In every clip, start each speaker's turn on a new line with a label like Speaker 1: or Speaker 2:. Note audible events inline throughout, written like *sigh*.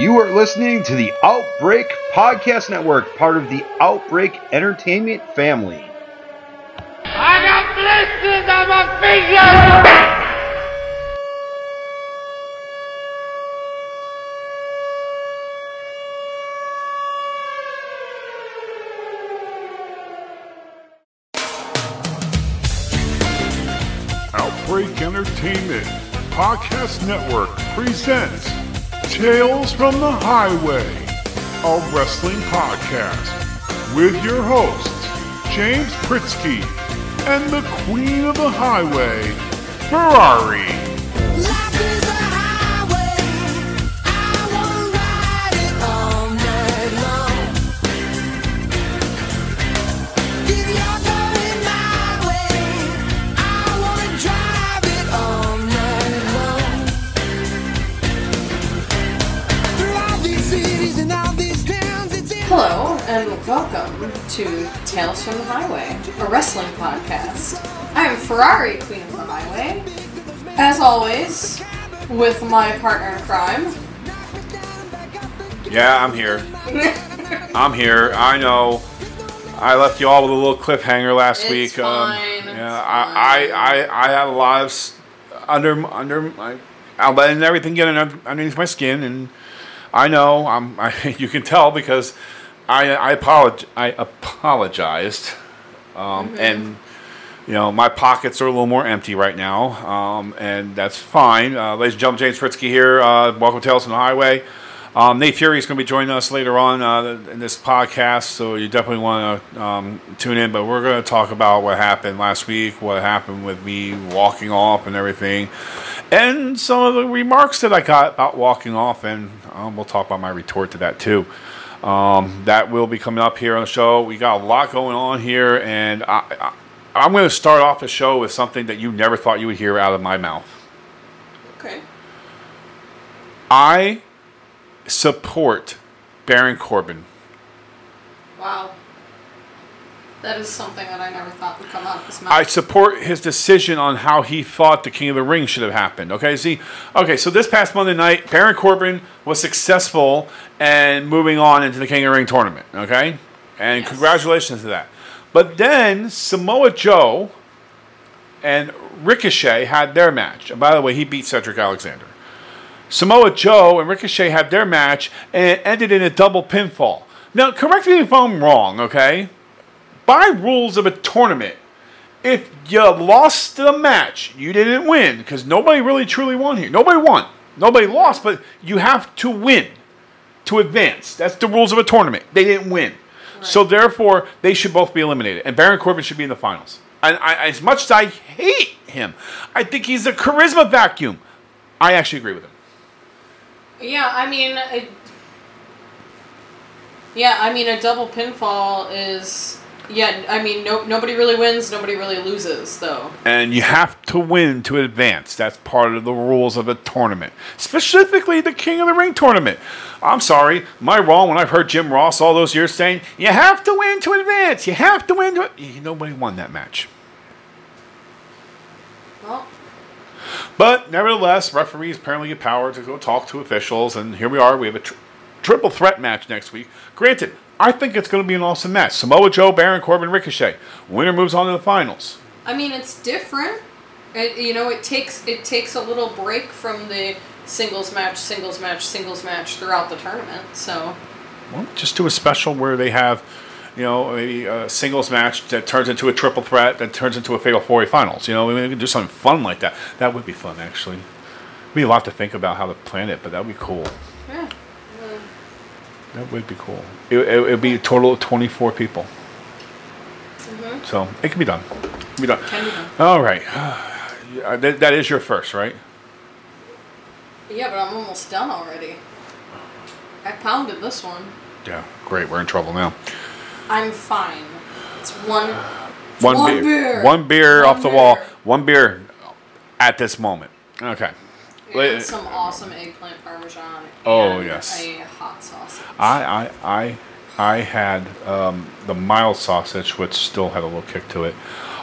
Speaker 1: You are listening to the Outbreak Podcast Network, part of the Outbreak Entertainment family.
Speaker 2: I got blisters on my fingers!
Speaker 3: Outbreak Entertainment Podcast Network presents Tales from the Highway, a wrestling podcast with your hosts, James Pritzky and the Queen of the Highway, Ferrari.
Speaker 4: Welcome to Tales from the Highway, a wrestling podcast. I am Ferrari, Queen of the Highway. As always, with my partner in crime.
Speaker 5: Yeah, I'm here. I'm here. I know. I left you all with a little cliffhanger last
Speaker 4: It's
Speaker 5: week.
Speaker 4: fine,
Speaker 5: Um, yeah, I, I, I, I had a lot of under under my, I'm letting everything get under, underneath my skin, and I know I'm. I, *laughs* you can tell because I, I apolog- I apologized, um, and you know, my pockets are a little more empty right now, um, and that's fine. Uh, ladies and gentlemen, James Fritzky here. Uh, welcome to Tales from the Highway. Um, Nate Fury is going to be joining us later on uh, in this podcast, so you definitely want to um, tune in. But we're going to talk about what happened last week, what happened with me walking off and everything, and some of the remarks that I got about walking off, and um, we'll talk about my retort to that too. Um, that will be coming up here on the show. We got a lot going on here, and I, I, I'm going to start off the show with something that you never thought you would hear out of my mouth.
Speaker 4: Okay.
Speaker 5: I support Baron Corbin.
Speaker 4: Wow. That is something that I never thought would come out of his mouth.
Speaker 5: I support his decision on how he thought the King of the Ring should have happened. Okay, see, okay, so this past Monday night, Baron Corbin was successful and moving on into the King of the Ring tournament. Okay, and
Speaker 4: Yes.
Speaker 5: congratulations to that. But then Samoa Joe and Ricochet had their match. And by the way, he beat Cedric Alexander. Samoa Joe and Ricochet had their match and it ended in a double pinfall. Now, correct me if I'm wrong, okay? By rules of a tournament, if you lost the match, you didn't win because nobody really truly won here. Nobody won. Nobody lost, but you have to win to advance. That's the rules of a tournament. They didn't win. So therefore, they should both be eliminated. And Baron Corbin should be in the finals. And I, as much as I hate him, I think he's a charisma vacuum. I actually agree with him.
Speaker 4: yeah, I mean, it, yeah, I mean, a double pinfall is. Yeah, I mean, no, nobody really wins, nobody really loses, though.
Speaker 5: And you have to win to advance. That's part of the rules of a tournament. Specifically, the King of the Ring tournament. I'm sorry, am I wrong when I've heard Jim Ross all those years saying, you have to win to advance. You have to win to. Nobody won that match.
Speaker 4: Well,
Speaker 5: But nevertheless, referees apparently get power to go talk to officials, and here we are. We have a tr- triple threat match next week. Granted, I think it's going to be an awesome match. Samoa Joe, Baron Corbin, Ricochet. Winner moves on to the finals.
Speaker 4: I mean, it's different. It, you know, it takes it takes a little break from the singles match, singles match, singles match throughout the tournament. So,
Speaker 5: Well, just do a special where they have, you know, maybe a singles match that turns into a triple threat that turns into a fatal four way finals. You know, we can do something fun like that. That would be fun, actually. Be a lot to think about how to plan it, but that would be cool.
Speaker 4: yeah.
Speaker 5: That would be cool. It it would be a total of 24 people. Mm-hmm. So it can be done. It can be done.
Speaker 4: Can be done.
Speaker 5: All right. *sighs* That, that is your first, right?
Speaker 4: Yeah, but I'm almost done already. I pounded this one.
Speaker 5: Yeah. Great. We're in trouble now.
Speaker 4: I'm fine. It's one. it's
Speaker 5: One,
Speaker 4: one
Speaker 5: beer.
Speaker 4: beer.
Speaker 5: One beer
Speaker 4: One
Speaker 5: off the wall. One beer at this moment. Okay.
Speaker 4: And some awesome eggplant parmesan.
Speaker 5: Oh,
Speaker 4: and
Speaker 5: yes.
Speaker 4: A hot sausage.
Speaker 5: I I I I had um, the mild sausage, which still had a little kick to it,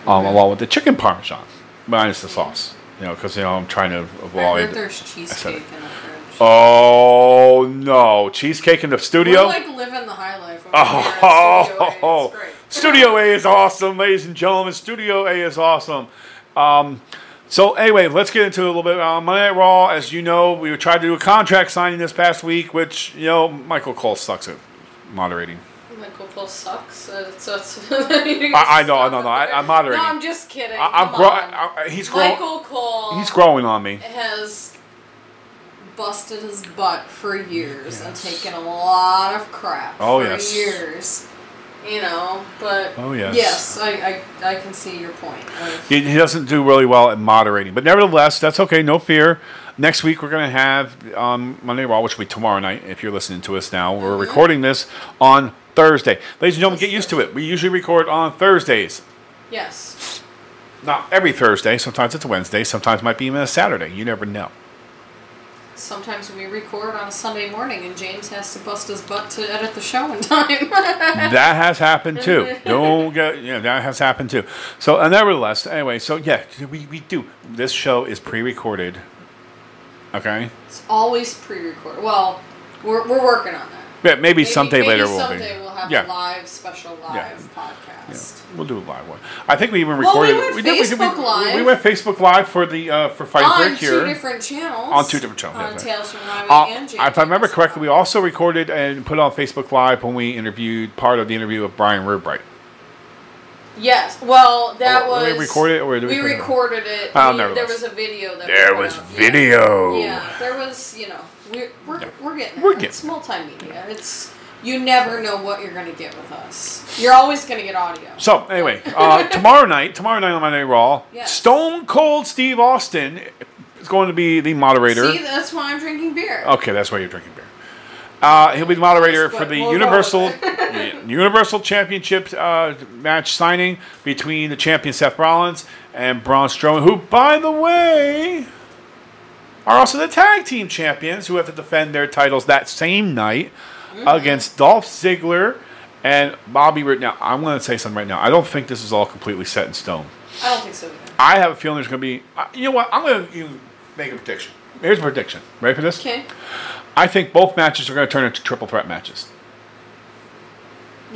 Speaker 5: um, along with the chicken parmesan, minus the sauce. You know, because you know I'm trying to
Speaker 4: I
Speaker 5: avoid.
Speaker 4: heard there's cheesecake in the fridge.
Speaker 5: Oh no, cheesecake in the studio.
Speaker 4: We're like living the high life.
Speaker 5: Oh,
Speaker 4: Studio A. It's *laughs* great.
Speaker 5: Studio A is awesome, ladies and gentlemen. Studio A is awesome. Um, so anyway, let's get into a little bit on Monday Night Raw. As you know, we tried to do a contract signing this past week, which you know Michael Cole sucks at moderating.
Speaker 4: Michael Cole sucks. Uh, so it's *laughs*
Speaker 5: I, I know, no, no, I, I'm moderating.
Speaker 4: No, I'm just kidding.
Speaker 5: I, am grow- I, I- he's growing.
Speaker 4: Michael Cole.
Speaker 5: He's growing on me.
Speaker 4: has busted his butt for years and taken a lot of crap
Speaker 5: Oh,
Speaker 4: for
Speaker 5: yes.
Speaker 4: years. You know, but
Speaker 5: Oh, yes.
Speaker 4: yes, I, I, I can see your point.
Speaker 5: He, he doesn't do really well at moderating, but nevertheless, that's okay. No fear. Next week we're going to have um, Monday Raw, which will be tomorrow night. If you're listening to us now, we're recording this on Thursday. Ladies and gentlemen, get used to it. We usually record on Thursdays.
Speaker 4: yes,
Speaker 5: Not every Thursday. Sometimes it's a Wednesday. Sometimes it might be even a Saturday. You never know.
Speaker 4: Sometimes we record on a Sunday morning and James has to bust his butt to edit the show in *laughs* time. *laughs*
Speaker 5: that has happened too. Don't get yeah, that has happened too. So, uh, nevertheless, anyway, so yeah, we, we do. This show is pre-recorded. Okay.
Speaker 4: it's always pre-recorded. Well, we're, we're working on that.
Speaker 5: Yeah, maybe, someday
Speaker 4: maybe
Speaker 5: later we'll be.
Speaker 4: we'll have
Speaker 5: yeah.
Speaker 4: a live special live
Speaker 5: Yeah.
Speaker 4: podcast.
Speaker 5: We'll do a live one. I think we even
Speaker 4: Well, we
Speaker 5: recorded.
Speaker 4: went
Speaker 5: did- we, did-
Speaker 4: Facebook
Speaker 5: we,
Speaker 4: Live.
Speaker 5: We went Facebook Live for the uh, for Fight
Speaker 4: on
Speaker 5: Break
Speaker 4: two
Speaker 5: here.
Speaker 4: different channels.
Speaker 5: On two different channels,
Speaker 4: On
Speaker 5: yes,
Speaker 4: Tales from Highway
Speaker 5: Uh,
Speaker 4: and James.
Speaker 5: if I remember correctly, we also recorded and put on Facebook Live when we interviewed part of the interview with Brian Rurbright.
Speaker 4: Yes. Well, that
Speaker 5: Oh,
Speaker 4: was.
Speaker 5: did we record it, or did we
Speaker 4: we
Speaker 5: put it
Speaker 4: recorded it.
Speaker 5: Oh,
Speaker 4: we- there
Speaker 5: was.
Speaker 4: a video that.
Speaker 5: There was
Speaker 4: out. Yeah.
Speaker 5: video.
Speaker 4: Yeah. there was. You know, we're we're, we're getting.
Speaker 5: We're getting
Speaker 4: It's multimedia. It's you never know what you're gonna get with us. You're always gonna get audio.
Speaker 5: So anyway, uh, tomorrow night, tomorrow night on Monday Raw,
Speaker 4: Yes.
Speaker 5: Stone Cold Steve Austin is going to be the moderator.
Speaker 4: See, that's why I'm drinking beer.
Speaker 5: Okay, that's why you're drinking beer. Uh, he'll be the moderator
Speaker 4: That's
Speaker 5: for the
Speaker 4: we'll
Speaker 5: Universal *laughs* Universal Championship uh, match signing between the champion Seth Rollins and Braun Strowman, who, by the way, are also the tag team champions who have to defend their titles that same night
Speaker 4: Mm-hmm.
Speaker 5: against Dolph Ziggler and Bobby Roode. Now, I'm going to say something right now. I don't think this is all completely set in stone.
Speaker 4: I don't think so either.
Speaker 5: I have a feeling there's going to be. Uh, you know what? I'm going to make a prediction. Here's a prediction. Ready for this?
Speaker 4: Okay.
Speaker 5: I think both matches are going to turn into triple threat matches.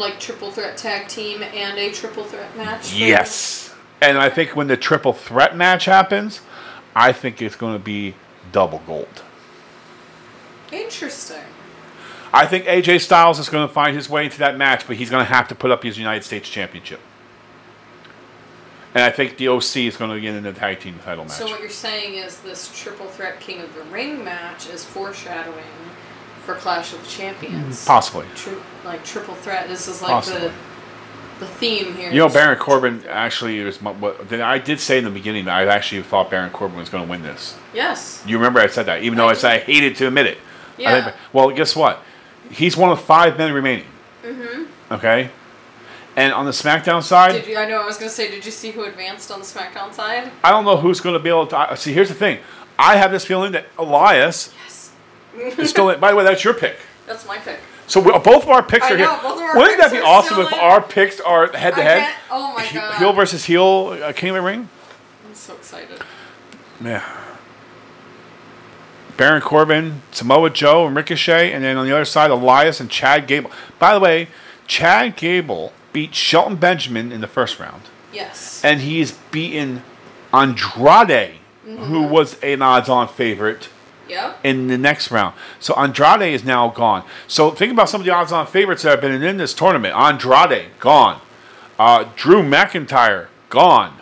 Speaker 4: Like triple threat tag team and a triple threat match.
Speaker 5: Yes. And I think when the triple threat match happens, I think it's going to be double gold.
Speaker 4: Interesting.
Speaker 5: I think AJ Styles is going to find his way into that match, but he's going to have to put up his United States Championship. And I think the OC is going to get in the tag team title match.
Speaker 4: So what you're saying is this triple threat King of the Ring match is foreshadowing for Clash of the Champions.
Speaker 5: Possibly.
Speaker 4: Tri- like triple threat. This is like
Speaker 5: Possibly.
Speaker 4: the the theme here.
Speaker 5: You know, Baron Corbin actually my, what then I did say in the beginning that I actually thought Baron Corbin was going to win this.
Speaker 4: Yes.
Speaker 5: You remember I said that, even though I said I hated to admit it. I
Speaker 4: Yeah.
Speaker 5: think- well, guess what? He's one of five men remaining. Mm-hmm. Okay. And on the SmackDown side,
Speaker 4: Did you? I know. I was gonna say. Did you see who advanced on the SmackDown side?
Speaker 5: I don't know who's going to be able to. See, here's the thing. I have this feeling that Elias
Speaker 4: Yes.
Speaker 5: Is still. In, by the way, that's your pick.
Speaker 4: That's my pick.
Speaker 5: So we, both of our picks
Speaker 4: I
Speaker 5: are
Speaker 4: know,
Speaker 5: here.
Speaker 4: both of our
Speaker 5: Wouldn't that be awesome if
Speaker 4: in.
Speaker 5: our picks are head to head?
Speaker 4: Oh my god.
Speaker 5: Heel versus heel, uh, King of the Ring.
Speaker 4: I'm so excited.
Speaker 5: Yeah. Baron Corbin, Samoa Joe, and Ricochet, and then on the other side, Elias and Chad Gable. By the way, Chad Gable beat Shelton Benjamin in the first round,
Speaker 4: Yes.
Speaker 5: and he's beaten Andrade, who was an odds-on favorite
Speaker 4: Yep.
Speaker 5: in the next round. So Andrade is now gone. So think about some of the odds-on favorites that have been in this tournament. Andrade gone. Uh, Drew McIntyre gone.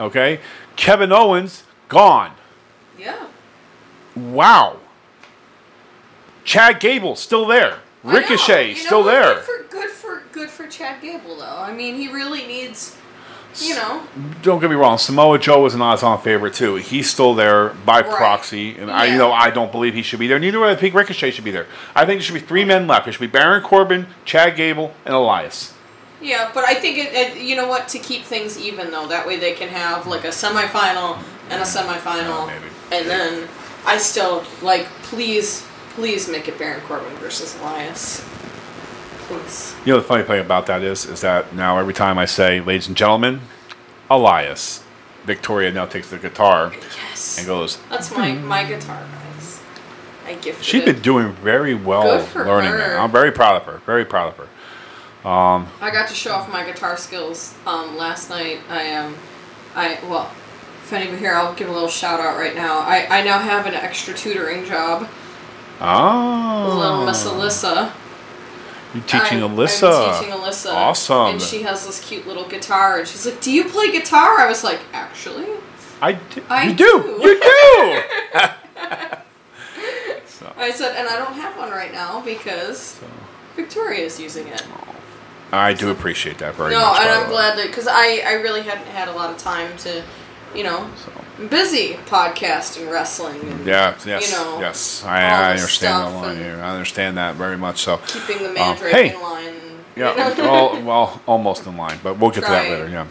Speaker 5: Okay, Kevin Owens gone.
Speaker 4: Yeah.
Speaker 5: Wow. Chad Gable still there. Ricochet
Speaker 4: You know
Speaker 5: still there.
Speaker 4: Good for good for good for Chad Gable though. I mean, he really needs. You know.
Speaker 5: Don't get me wrong. Samoa Joe was an odds-on favorite too. He's still there by
Speaker 4: Right.
Speaker 5: proxy, and I, you know, I don't believe he should be there. Neither do I think Ricochet should be there. I think there should be three men left. There should be Baron Corbin, Chad Gable, and Elias.
Speaker 4: Yeah, but I think it, it. You know what? To keep things even though, that way they can have like a semifinal and a semifinal,
Speaker 5: maybe.
Speaker 4: and then I still like. Please, please make it Baron Corbin versus Elias. Please.
Speaker 5: You know, the funny thing about that is, is that now every time I say, "Ladies and gentlemen, Elias," Victoria now takes the guitar
Speaker 4: Yes.
Speaker 5: and goes,
Speaker 4: That's my my guitar, guys. I gifted
Speaker 5: She's been doing very well learning
Speaker 4: her.
Speaker 5: that. I'm very proud of her. Very proud of her.
Speaker 4: I got to show off my guitar skills um, last night. I um, I well, if anybody here, I'll give a little shout out right now. I, I now have an extra tutoring job.
Speaker 5: Oh.
Speaker 4: Little Miss Alyssa.
Speaker 5: You're teaching
Speaker 4: I,
Speaker 5: Alyssa.
Speaker 4: I'm teaching Alyssa.
Speaker 5: Awesome.
Speaker 4: And she has this cute little guitar, and she's like, "Do you play guitar?" I was like, "Actually."
Speaker 5: I do.
Speaker 4: I
Speaker 5: you do.
Speaker 4: do.
Speaker 5: You do. *laughs* so,
Speaker 4: I said, and I don't have one right now because Victoria's using it.
Speaker 5: I do appreciate that very
Speaker 4: no,
Speaker 5: much.
Speaker 4: No,
Speaker 5: and
Speaker 4: I'm glad that because I I really hadn't had a lot of time to, you know,
Speaker 5: So,
Speaker 4: busy podcasting wrestling and
Speaker 5: yeah, yes,
Speaker 4: You know,
Speaker 5: yes. I, I understand that line. here. I understand that very much. So,
Speaker 4: keeping the mandrake
Speaker 5: hey.
Speaker 4: in line.
Speaker 5: yeah, well, well, almost in line, but we'll get to that later. Yeah,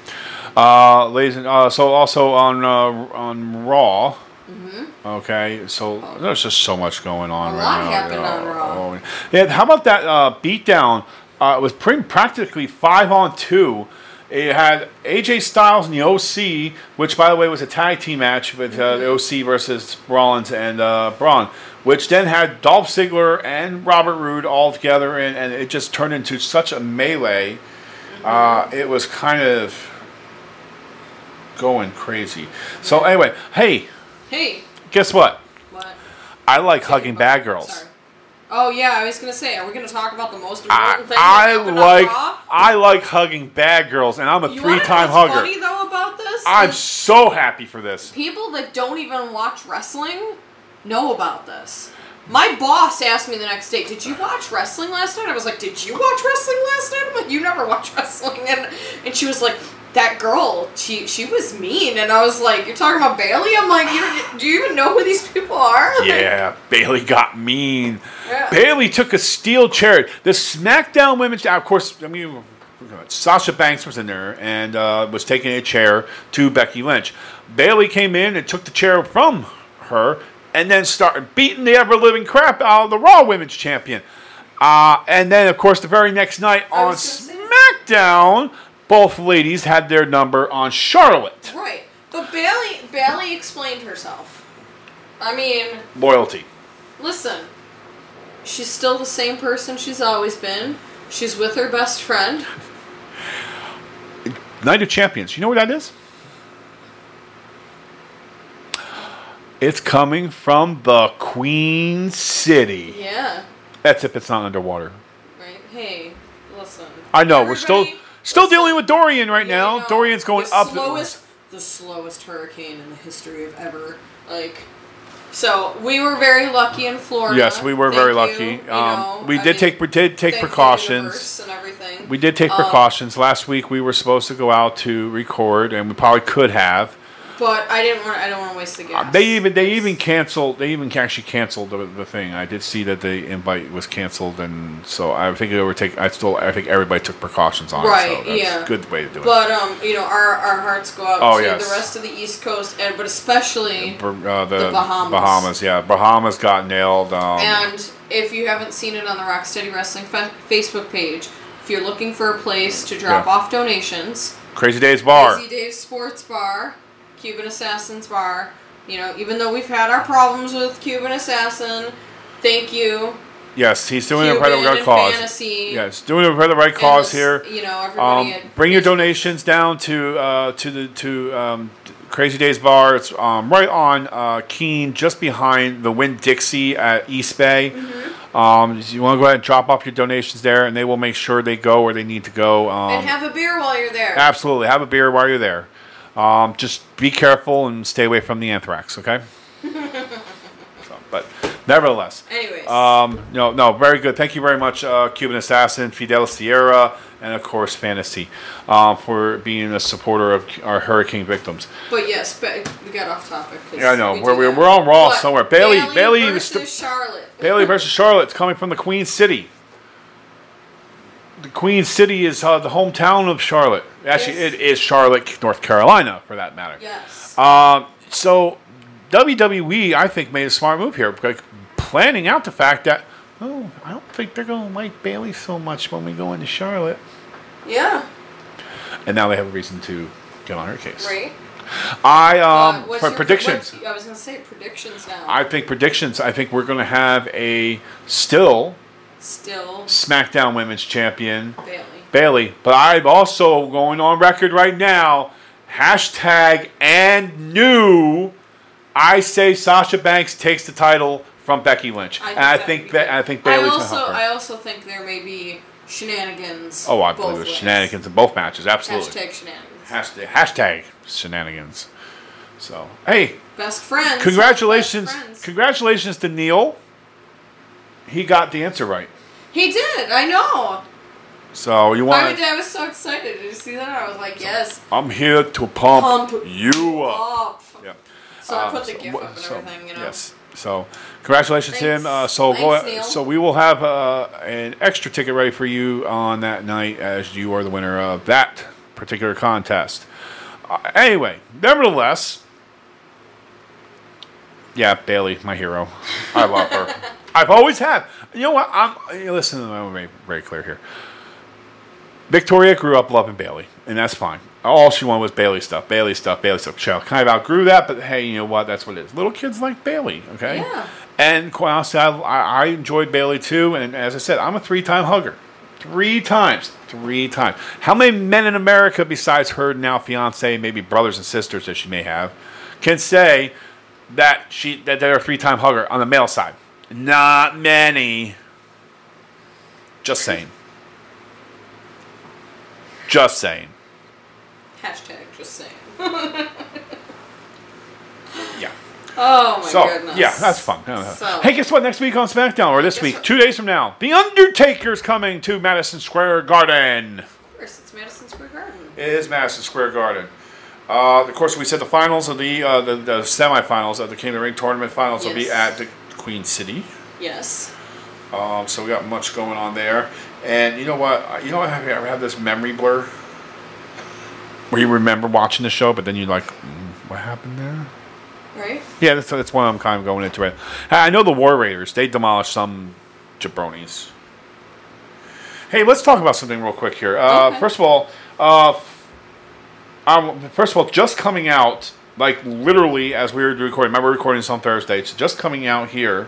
Speaker 5: uh, ladies and uh, so also on uh, on Raw. Okay, so there's just so much going on
Speaker 4: Mm-hmm. A
Speaker 5: right
Speaker 4: lot
Speaker 5: now.
Speaker 4: happened on Raw.
Speaker 5: Oh, yeah, how about that uh, beatdown? Uh, it was pretty practically five on two. It had AJ Styles and the OC, which by the way was a tag team match with uh, the. OC versus Rollins and uh, Braun, which then had Dolph Ziggler and Robert Roode all together, and, and it just turned into such a melee. Uh, it was kind of going crazy. So anyway, hey,
Speaker 4: Hey,
Speaker 5: guess what?
Speaker 4: what?
Speaker 5: I like hugging bad girls.
Speaker 4: Sorry. Oh yeah, I was gonna say, are we gonna talk about the most
Speaker 5: I,
Speaker 4: important thing?
Speaker 5: I
Speaker 4: happened on
Speaker 5: like? I like hugging bad girls, and I'm a
Speaker 4: You wanna know
Speaker 5: three-time hugger.
Speaker 4: Funny though about this,
Speaker 5: I'm so happy for this.
Speaker 4: people that don't even watch wrestling know about this. My boss asked me the next day, "Did you watch wrestling last night?" I was like, "Did you watch wrestling last night?" I'm like, "You never watch *laughs* wrestling," and and she was like. That girl, she she was mean, and I was like, "You're talking about Bayley?" I'm like, you, "Do you even know who these people are?" *laughs* Like,
Speaker 5: Yeah, Bayley got mean.
Speaker 4: Yeah.
Speaker 5: Bayley took a steel chair. The SmackDown Women's, of course, I mean, Sasha Banks was in there and uh, was taking a chair to Becky Lynch. Bayley came in and took the chair from her and then started beating the ever living crap out of the Raw Women's Champion. Uh, and then, of course, the very next night on SmackDown, both ladies had their number on Charlotte.
Speaker 4: Right. But Bayley Bayley explained herself. I mean,
Speaker 5: Loyalty.
Speaker 4: listen. She's still the same person she's always been. She's with her best friend.
Speaker 5: Night of Champions. You know what that is? It's coming from the Queen City.
Speaker 4: Yeah.
Speaker 5: That's if it's not underwater.
Speaker 4: Right. Hey, listen.
Speaker 5: I know we're still
Speaker 4: Everybody-
Speaker 5: still dealing with Dorian right
Speaker 4: Yeah,
Speaker 5: now.
Speaker 4: I know.
Speaker 5: Dorian's going
Speaker 4: the
Speaker 5: up.
Speaker 4: Slowest, the slowest hurricane in the history of ever. Like, so we were very lucky in Florida.
Speaker 5: Yes, we were
Speaker 4: Thank
Speaker 5: very
Speaker 4: you,
Speaker 5: lucky.
Speaker 4: you
Speaker 5: Um,
Speaker 4: know,
Speaker 5: we
Speaker 4: I
Speaker 5: did
Speaker 4: mean,
Speaker 5: take we did take precautions.
Speaker 4: universe And everything.
Speaker 5: We did take
Speaker 4: Um,
Speaker 5: precautions. Last week we were supposed to go out to record, and we probably could have.
Speaker 4: But I didn't want. I don't want to waste the gas.
Speaker 5: Uh, They even they even canceled. They even actually canceled the, the thing. I did see that the invite was canceled, and so I think it would take. I still I think everybody took precautions on it.
Speaker 4: Right,
Speaker 5: So
Speaker 4: yeah.
Speaker 5: good way to do it.
Speaker 4: But um, you know, our, our hearts go out
Speaker 5: Oh,
Speaker 4: to
Speaker 5: yes.
Speaker 4: the rest of the East Coast, and but especially.
Speaker 5: Uh, the,
Speaker 4: the Bahamas.
Speaker 5: Bahamas, yeah, Bahamas got nailed. Um,
Speaker 4: And if you haven't seen it on the Rocksteady Wrestling fa- Facebook page, if you're looking for a place to drop
Speaker 5: Yeah.
Speaker 4: off donations,
Speaker 5: Crazy Days Bar.
Speaker 4: Crazy Dave's Sports Bar, Cuban Assassin's Bar. You know, even though we've had our problems with Cuban Assassin, thank you.
Speaker 5: Yes, he's doing it for the right cause.
Speaker 4: Fantasy.
Speaker 5: Yes, doing it for the right cause
Speaker 4: this-
Speaker 5: here.
Speaker 4: You know, everybody.
Speaker 5: Um, bring your donations down to uh, to the to um, Crazy Days Bar. It's um, right on uh, Keene, just behind the Winn-Dixie at East Bay.
Speaker 4: Mm-hmm.
Speaker 5: Um, you want to go ahead and drop off your donations there, and they will make sure they go where they need to go. Um,
Speaker 4: And have a beer while you're there.
Speaker 5: absolutely, have a beer while you're there. Um, just be careful and stay away from the anthrax. Okay. *laughs* so, but nevertheless.
Speaker 4: Anyways.
Speaker 5: Um, no, no, very good. Thank you very much, uh, Cuban Assassin, Fidel Sierra, and of course Fantasy, um, for being a supporter of our hurricane victims.
Speaker 4: But yes, but we got off topic.
Speaker 5: Yeah, I know.
Speaker 4: we
Speaker 5: We're- we're- we're on Raw
Speaker 4: But
Speaker 5: somewhere. Bayley- Bayley was
Speaker 4: versus Charlotte.
Speaker 5: Bayley versus *laughs* Charlotte. It's coming from the Queen City. The Queen City is uh, the hometown of Charlotte. Actually,
Speaker 4: Yes.
Speaker 5: it is Charlotte, North Carolina, for that matter.
Speaker 4: Yes.
Speaker 5: Um, so WWE, I think, made a smart move here, like, planning out the fact that, oh, I don't think they're going to like Bayley so much when we go into Charlotte,
Speaker 4: yeah.
Speaker 5: and now they have a reason to get on her case.
Speaker 4: Right.
Speaker 5: I
Speaker 4: Uh,
Speaker 5: um
Speaker 4: your-
Speaker 5: predictions.
Speaker 4: what- I was gonna say predictions now.
Speaker 5: I think predictions. I think we're going to have a still
Speaker 4: Still
Speaker 5: SmackDown Women's Champion
Speaker 4: Bayley.
Speaker 5: Bayley, but I'm also going on record right now. Hashtag and new. I say Sasha Banks takes the title from Becky Lynch, and I think
Speaker 4: would be
Speaker 5: that. I think
Speaker 4: I
Speaker 5: Bayley's
Speaker 4: also
Speaker 5: help her.
Speaker 4: I also think there may be shenanigans.
Speaker 5: oh, I believe there's
Speaker 4: ways.
Speaker 5: shenanigans in both matches. Absolutely.
Speaker 4: Hashtag shenanigans.
Speaker 5: Hashtag, hashtag shenanigans. So hey,
Speaker 4: Best friends.
Speaker 5: congratulations,
Speaker 4: Best friends.
Speaker 5: congratulations to Neil. He got the answer right.
Speaker 4: He did. I know.
Speaker 5: So you
Speaker 4: I,
Speaker 5: want?
Speaker 4: I was so excited. Did you see that? I was like, yes.
Speaker 5: I'm here to pump,
Speaker 4: Pump
Speaker 5: you up.
Speaker 4: Up.
Speaker 5: Yep.
Speaker 4: So I
Speaker 5: Um,
Speaker 4: put the
Speaker 5: so
Speaker 4: gif
Speaker 5: what-
Speaker 4: up and
Speaker 5: so,
Speaker 4: everything. You know.
Speaker 5: Yes. So, congratulations to him. Uh, so
Speaker 4: Thanks,
Speaker 5: go. So we will have uh, an extra ticket ready for you on that night, as you are the winner of that particular contest. Uh, anyway, nevertheless, yeah, Bayley, my hero. *laughs* I love her. I've always had. You know what? I'm. you Listen, I'm very, very clear here. Victoria grew up loving Bayley, and that's fine. All she wanted was Bayley stuff, Bayley stuff, Bayley stuff. She kind of outgrew that, but hey, you know what? That's what it is. Little kids like Bayley, okay?
Speaker 4: Yeah.
Speaker 5: And quite honestly, I, I I enjoyed Bayley too. And as I said, I'm a three time hugger. Three times. Three times. How many men in America, besides her now fiance, maybe brothers and sisters that she may have, can say that she that they're a three time hugger on the male side? Not many. Just saying. Just saying.
Speaker 4: Hashtag just saying.
Speaker 5: Yeah.
Speaker 4: Oh my
Speaker 5: So
Speaker 4: goodness.
Speaker 5: yeah, that's fun.
Speaker 4: So-
Speaker 5: hey, guess what? Next week on SmackDown, or this
Speaker 4: Guess
Speaker 5: week,
Speaker 4: what?
Speaker 5: two days from now, The Undertaker's coming to Madison Square Garden.
Speaker 4: Of course, it's Madison Square Garden.
Speaker 5: It is Madison Square Garden. Uh, of course, we said the finals of the uh, the, the semifinals of the King of the Ring tournament finals will be
Speaker 4: Yes.
Speaker 5: at the Queen City.
Speaker 4: Yes.
Speaker 5: Um, so we got much going on there. And you know what? Uh, You know what? Have ever had this memory blur where you remember watching the show, but then you're like, mm, what happened there?
Speaker 4: Right?
Speaker 5: Yeah, that's, that's what I'm kind of going into it. I know the War Raiders, they demolished some jabronis. Hey, let's talk about something real quick here. Uh,
Speaker 4: Okay.
Speaker 5: First of all, uh, um, first of all, just coming out, like literally as we were recording, remember recording this on Thursday, it's just coming out here.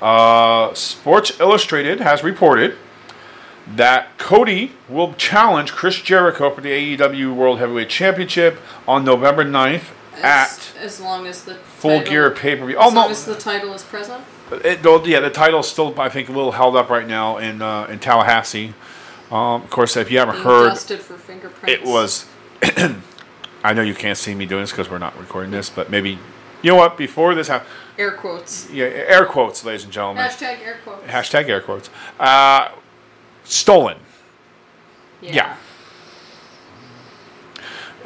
Speaker 5: Uh, Sports Illustrated has reported that Cody will challenge Chris Jericho for the AEW World Heavyweight Championship on November 9th
Speaker 4: As,
Speaker 5: at
Speaker 4: as long as the
Speaker 5: Full
Speaker 4: title-
Speaker 5: Gear pay per view.
Speaker 4: As
Speaker 5: Oh
Speaker 4: long
Speaker 5: no,
Speaker 4: as the title is present.
Speaker 5: it, yeah, the title's still I think a little held up right now in uh, in Tallahassee. Um, of course, if you haven't
Speaker 4: Being
Speaker 5: heard,
Speaker 4: for fingerprints.
Speaker 5: it was. *clears throat* I know you can't see me doing this because we're not recording this, but maybe you know what? Before this happened,
Speaker 4: air quotes.
Speaker 5: yeah, air quotes, ladies and gentlemen.
Speaker 4: Hashtag air quotes.
Speaker 5: Hashtag air quotes. Uh, stolen. yeah.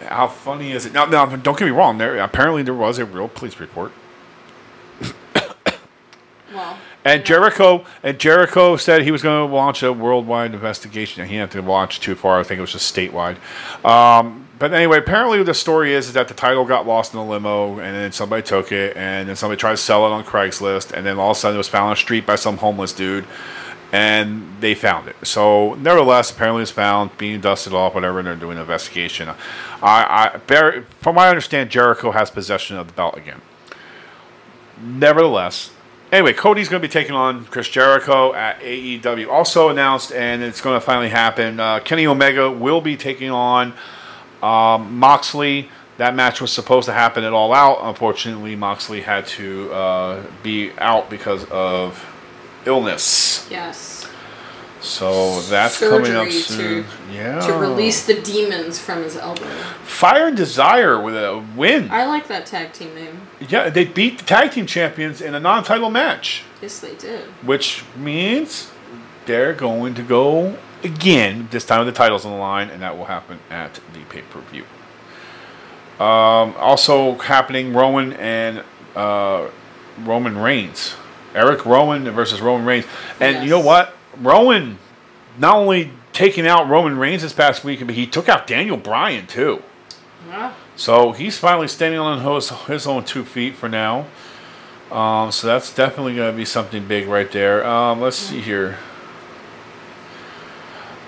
Speaker 5: How funny is it? Now, now, don't get me wrong. There apparently there was a real police report.
Speaker 4: Well.
Speaker 5: And Jericho and Jericho said he was going to launch a worldwide investigation. He didn't have to launch too far. I think it was just statewide. Um, but anyway, apparently the story is that the title got lost in a limo, and then somebody took it, and then somebody tried to sell it on Craigslist, and then all of a sudden it was found on the street by some homeless dude, and they found it. So nevertheless, apparently it's found, being dusted off, whatever. And they're doing an investigation. I, I, Bar- from what I understand, Jericho has possession of the belt again. Nevertheless, anyway, Cody's going to be taking on Chris Jericho at AEW. Also announced, and it's going to finally happen. Uh, Kenny Omega will be taking on um, Moxley. That match was supposed to happen at All Out. Unfortunately, Moxley had to uh, be out because of illness.
Speaker 4: Yes.
Speaker 5: So that's coming up soon.
Speaker 4: to-
Speaker 5: yeah.
Speaker 4: To release the demons from his elbow.
Speaker 5: Fire and Desire with a win.
Speaker 4: I like that tag team name.
Speaker 5: yeah, they beat the tag team champions in a non-title match.
Speaker 4: Yes, they did.
Speaker 5: which means they're going to go again. This time with the titles on the line, and that will happen at the pay per view. Um, also happening, Rowan and uh, Roman Reigns, Eric Rowan versus Roman Reigns, and you know what? Rowan not only taking out Roman Reigns this past week, but he took out Daniel Bryan too.
Speaker 4: Yeah.
Speaker 5: So he's finally standing on his, his own two feet for now. Um, so that's definitely going to be something big right there. Um, let's see here.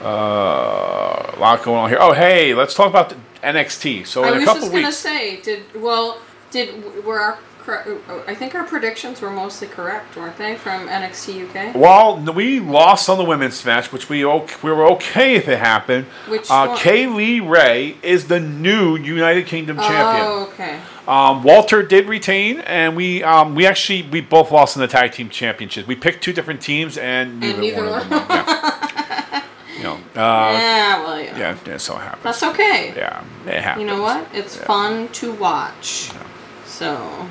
Speaker 5: Uh, a lot going on here. Oh, hey, let's talk about the NXT. So
Speaker 4: I
Speaker 5: in a
Speaker 4: was just gonna say, did well, did were our I think our predictions were mostly correct, weren't they, from NXT UK?
Speaker 5: well, we lost on the women's match, which we we were okay if it happened.
Speaker 4: Which
Speaker 5: uh,
Speaker 4: one?
Speaker 5: Kay Lee Ray is the new United Kingdom champion.
Speaker 4: Oh, okay.
Speaker 5: Um, Walter did retain, and we um, we actually we both lost in the tag team championships. We picked two different teams, and neither,
Speaker 4: neither
Speaker 5: one of them. Yeah. *laughs* you know, uh,
Speaker 4: yeah, well, yeah.
Speaker 5: yeah, yeah, so it happens.
Speaker 4: That's okay.
Speaker 5: Yeah, it happens.
Speaker 4: You know what? It's
Speaker 5: Yeah.
Speaker 4: fun to watch. So,
Speaker 5: Yeah.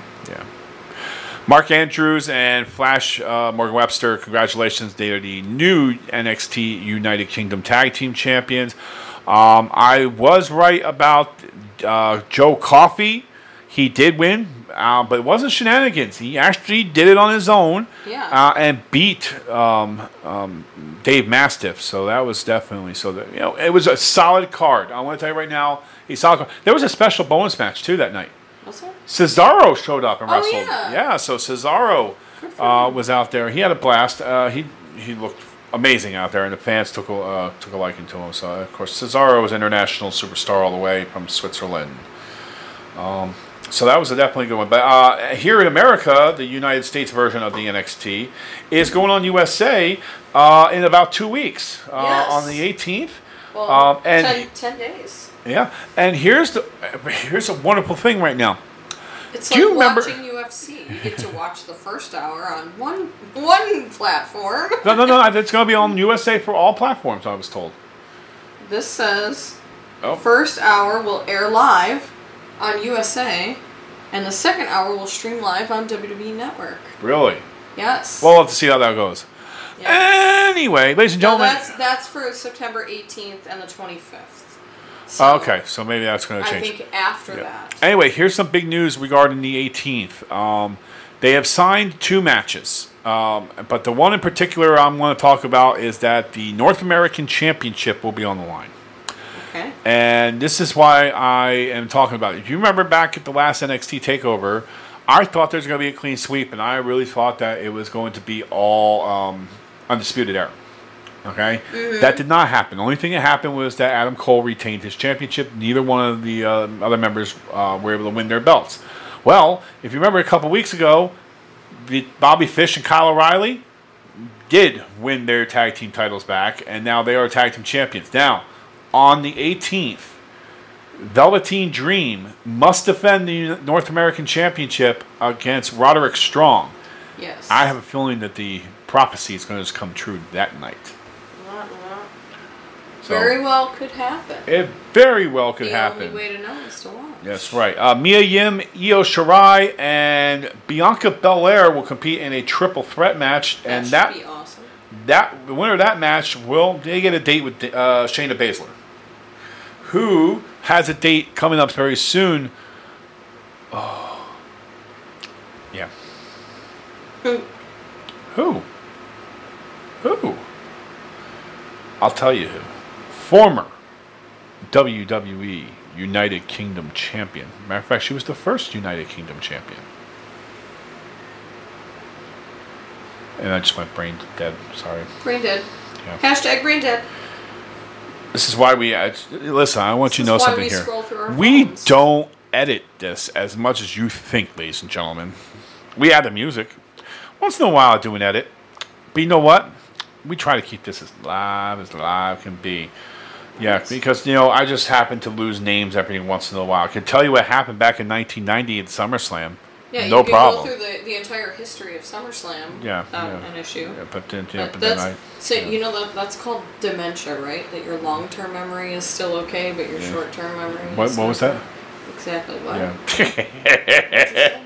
Speaker 5: Mark Andrews and Flash uh, Morgan Webster, congratulations. They are the new NXT United Kingdom Tag Team Champions. Um, I was right about uh, Joe Coffey. He did win, uh, but it wasn't shenanigans. He actually did it on his own
Speaker 4: Yeah.
Speaker 5: uh, and beat um, um, Dave Mastiff. So that was definitely so. That, you know, it was a solid card. I want to tell you right now, solid. card. There was a special bonus match too that night. Cesaro showed up and
Speaker 4: Oh,
Speaker 5: wrestled.
Speaker 4: yeah.
Speaker 5: so Cesaro uh, was out there. He had a blast. Uh, he he looked amazing out there, and the fans took a uh, took a liking to him. So of course, Cesaro was an international superstar all the way from Switzerland. Um, so that was a definitely good one. But uh, here in America, the United States version of the NXT is going on USA uh, in about two weeks uh,
Speaker 4: Yes.
Speaker 5: on the 18th.
Speaker 4: Well,
Speaker 5: Um, and-
Speaker 4: ten, 10 days.
Speaker 5: Yeah, and here's the here's a wonderful thing right now.
Speaker 4: It's
Speaker 5: Do
Speaker 4: like
Speaker 5: you remember-
Speaker 4: watching UFC. You get to watch the first hour on one one platform. *laughs*
Speaker 5: No, no, no. It's going to be on USA for all platforms. I was told.
Speaker 4: This says
Speaker 5: Oh.
Speaker 4: first hour will air live on USA, and the second hour will stream live on WWE Network.
Speaker 5: Really?
Speaker 4: Yes.
Speaker 5: Well, we'll have to see how that goes.
Speaker 4: yeah.
Speaker 5: Anyway, ladies and
Speaker 4: No,
Speaker 5: gentlemen.
Speaker 4: that's that's for September 18th and the 25th. So,
Speaker 5: Oh, okay, so maybe that's going to change.
Speaker 4: I think after that.
Speaker 5: Anyway, here's some big news regarding the 18th. Um, they have signed two matches, um, but the one in particular I'm going to talk about is that the North American Championship will be on the line.
Speaker 4: Okay.
Speaker 5: And this is why I am talking about it. If you remember back at the last NXT takeover, I thought there was going to be a clean sweep, and I really thought that it was going to be all um, undisputed era. Okay, that did not happen. The only thing that happened was that Adam Cole retained his championship. Neither one of the uh, other members uh, were able to win their belts. Well, if you remember a couple weeks ago, the Bobby Fish and Kyle O'Reilly did win their tag team titles back, and now they are tag team champions. Now, on the 18th, Velveteen Dream must defend the North American Championship against Roderick Strong.
Speaker 4: Yes.
Speaker 5: I have a feeling that the prophecy is going to just come true that night.
Speaker 4: Well, well,
Speaker 5: So
Speaker 4: Very well could happen.
Speaker 5: it very well could
Speaker 4: the
Speaker 5: happen.
Speaker 4: only way to know is to watch.
Speaker 5: That's right. Uh, Mia Yim, Io Shirai, and Bianca Belair will compete in a triple threat match,
Speaker 4: That
Speaker 5: and that
Speaker 4: be awesome.
Speaker 5: that the winner of that match will they get a date with uh, Shayna Baszler, who has a date coming up very soon. Oh, yeah.
Speaker 4: Who?
Speaker 5: Who? Who? I'll tell you who. Former WWE United Kingdom champion. Matter of fact, she was the first United Kingdom champion. And I just went brain dead. Sorry.
Speaker 4: Brain dead.
Speaker 5: Yeah.
Speaker 4: Hashtag brain dead.
Speaker 5: This is why we listen. I want you to know
Speaker 4: This
Speaker 5: something
Speaker 4: we
Speaker 5: here.
Speaker 4: scroll through our
Speaker 5: we
Speaker 4: phones.
Speaker 5: don't edit this as much as you think, ladies and gentlemen. We add the music once in a while. I do an edit, but you know what? We try to keep this as live as live can be. Yeah, because you know I just happen to lose names every once in a while. I can tell you what happened back in 1990 at SummerSlam.
Speaker 4: Yeah,
Speaker 5: no
Speaker 4: you
Speaker 5: problem.
Speaker 4: go through the, the entire history of SummerSlam
Speaker 5: Yeah,
Speaker 4: without
Speaker 5: yeah.
Speaker 4: an issue.
Speaker 5: Yeah, but then, yeah,
Speaker 4: But
Speaker 5: but then I.
Speaker 4: so
Speaker 5: yeah.
Speaker 4: you know that that's called dementia, right? That your long term memory is still okay, but your
Speaker 5: Yeah.
Speaker 4: short term memory.
Speaker 5: What,
Speaker 4: is
Speaker 5: what was that?
Speaker 4: Exactly what.
Speaker 5: Yeah.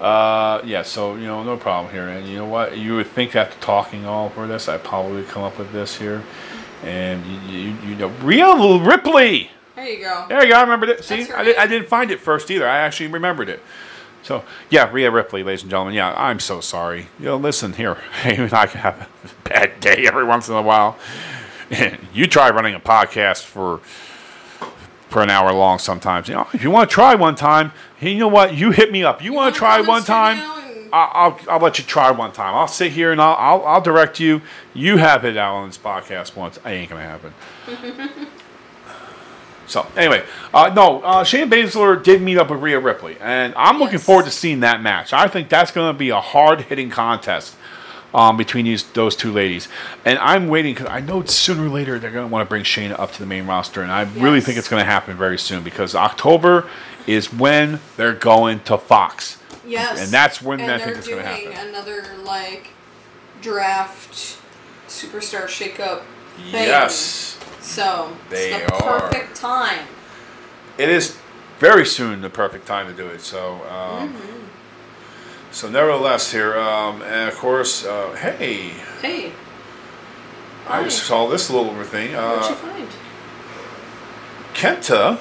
Speaker 5: *laughs* uh, yeah, so, you know, no problem here. And you know what? You would think after talking all over this, I'd probably come up with this here. And you, you, you know, Rhea Ripley.
Speaker 4: There you go.
Speaker 5: There you go. I remembered it. See, I, did, I didn't find it first either. I actually remembered it. So, yeah, Rhea Ripley, ladies and gentlemen. Yeah, I'm so sorry. You know, listen here. Even *laughs* I can have a bad day every once in a while. you try running a podcast for for an hour long sometimes. You know, if you want to try one time, you know what? You hit me up. You, want
Speaker 4: wanna
Speaker 5: try one time? I'll, I'll let you try one time. I'll sit here and I'll, I'll, I'll direct you. You have it out on this podcast once. I ain't gonna happen. *laughs* So anyway, uh, no, uh, Shayna Baszler did meet up with Rhea Ripley, and I'm looking
Speaker 4: Yes.
Speaker 5: forward to seeing that match. I think that's going to be a hard hitting contest um, between these those two ladies, and I'm waiting because I know sooner or later they're going to want to bring Shayna up to the main roster, and I really think it's going to happen very soon because October is when they're going to Fox.
Speaker 4: Yes.
Speaker 5: And that's when
Speaker 4: and
Speaker 5: I think it's gonna
Speaker 4: doing
Speaker 5: happen.
Speaker 4: another like draft superstar shakeup thing.
Speaker 5: Yes,
Speaker 4: So
Speaker 5: They
Speaker 4: it's the
Speaker 5: are.
Speaker 4: perfect time.
Speaker 5: it is very soon the perfect time to do it. So. Um, So nevertheless, here, um, and of course, uh, hey,
Speaker 4: Hey,
Speaker 5: I
Speaker 4: Hi.
Speaker 5: just saw this little thing.
Speaker 4: what'd you
Speaker 5: Uh,
Speaker 4: find?
Speaker 5: Kenta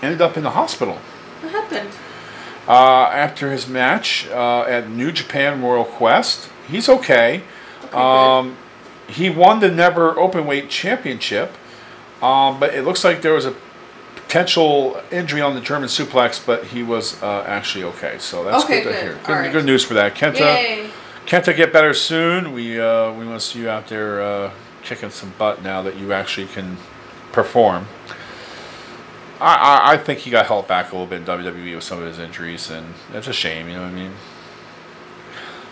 Speaker 5: ended up in the hospital
Speaker 4: What happened?
Speaker 5: Uh, after his match uh, at New Japan Royal Quest. He's okay.
Speaker 4: Okay,
Speaker 5: Um, he won the Never Openweight Championship, um, but it looks like there was a potential injury on the German suplex, but he was uh, actually okay. So that's
Speaker 4: Okay,
Speaker 5: good to
Speaker 4: good.
Speaker 5: hear. Good,
Speaker 4: right.
Speaker 5: good news for that. Kenta.
Speaker 4: Yay!
Speaker 5: Kenta, get better soon. We uh, we want to see you out there uh, kicking some butt now that you actually can perform. I, I, I think he got held back a little bit in WWE with some of his injuries, and that's a shame. You know what I mean?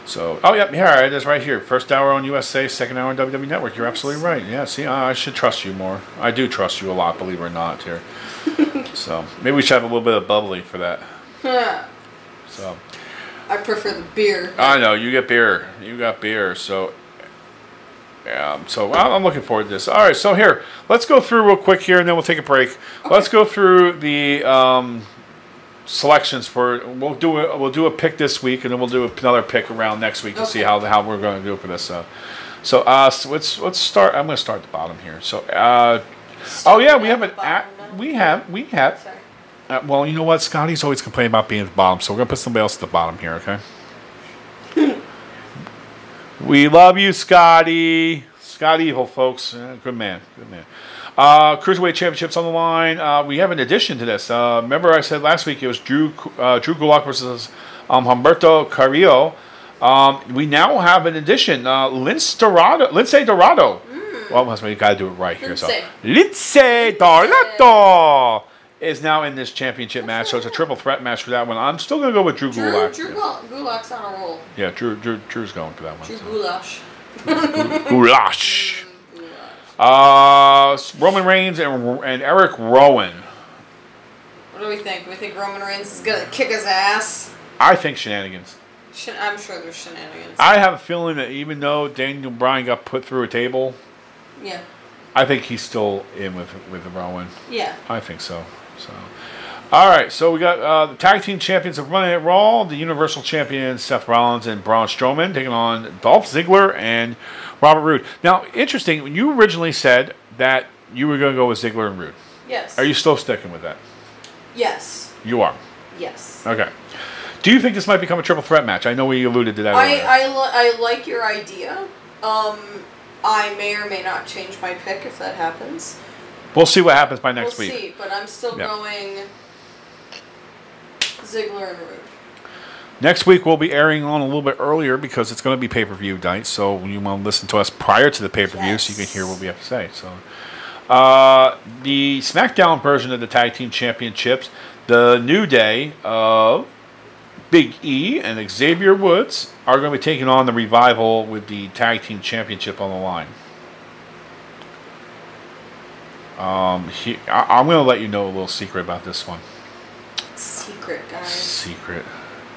Speaker 5: So, oh yeah, yeah, it is right here. First hour on USA, second hour on WWE Network. You're absolutely right. Yeah, see, I, I should trust you more. I do trust you a lot, believe it or not. Here, *laughs* so maybe we should have a little bit of bubbly for that. *laughs* So.
Speaker 4: I prefer the beer.
Speaker 5: I know you get beer. You got beer. So, yeah. So I'm I'm looking forward to this. All right. So here, let's go through real quick here, and then we'll take a break. Let's go through the um, selections for. We'll do a we'll do a pick this week, and then we'll do another pick around next week to see how how we're going to do for this. Uh, so uh, so let's let's start. I'm going to start at the bottom here. So uh, oh yeah, we have an at, we have we have uh, well, you know what? Scotty's always complaining about being at the bottom, so we're gonna put somebody else at the bottom here, okay? We love you, Scotty. Scott Evil, folks. Uh, good man. Good man. Uh, Cruiserweight Championships on the line. Uh, we have an addition to this. Uh, remember, I said last week it was Drew uh, Drew Gulak versus um, Humberto Carrillo. Um, we now have an addition. Uh, Lince Dorado, Lindsay Dorado. Well, that's we got to do it right here. So.
Speaker 4: Lindsay
Speaker 5: Dorado is now in this championship match. So it's a triple threat match for that one. I'm still to go with Drew,
Speaker 4: Drew,
Speaker 5: Gulak.
Speaker 4: Drew Gul- Gulak's on a roll.
Speaker 5: Yeah, Drew, Drew, Drew's going for that one.
Speaker 4: Drew
Speaker 5: so.
Speaker 4: Goulash.
Speaker 5: Goulash. *laughs* Uh, Roman Reigns and, and Eric Rowan.
Speaker 4: What do we think? We think Roman Reigns is gonna kick his ass.
Speaker 5: I think shenanigans.
Speaker 4: Shen- I'm sure there's shenanigans.
Speaker 5: I have a feeling that even though Daniel Bryan got put through a table,
Speaker 4: yeah.
Speaker 5: I think he's still in with with Rowan.
Speaker 4: Yeah.
Speaker 5: I think so. So, all right. So we got uh, the tag team champions of Monday Night Raw, the Universal Champions Seth Rollins and Braun Strowman taking on Dolph Ziggler and Robert Roode. Now, interesting. When you originally said that you were going to go with Ziggler and Roode.
Speaker 4: Yes.
Speaker 5: Are you still sticking with that?
Speaker 4: Yes.
Speaker 5: You are.
Speaker 4: Yes.
Speaker 5: Okay. Do you think this might become a triple threat match? I know we alluded to that.
Speaker 4: I
Speaker 5: earlier.
Speaker 4: I, li- I like your idea. Um, I may or may not change my pick if that happens.
Speaker 5: We'll see what happens by next
Speaker 4: we'll
Speaker 5: week.
Speaker 4: see, but I'm still
Speaker 5: Yeah.
Speaker 4: going Ziggler and Roode.
Speaker 5: Next week we'll be airing on a little bit earlier because it's going to be pay per view night. So you want to listen to us prior to the pay per view so you can hear what we have to say. So uh, the SmackDown version of the Tag Team Championships, the New Day of Big E and Xavier Woods are going to be taking on the Revival with the Tag Team Championship on the line. Um, he, I, I'm going to let you know a little secret about this one.
Speaker 4: Secret, guys.
Speaker 5: Secret.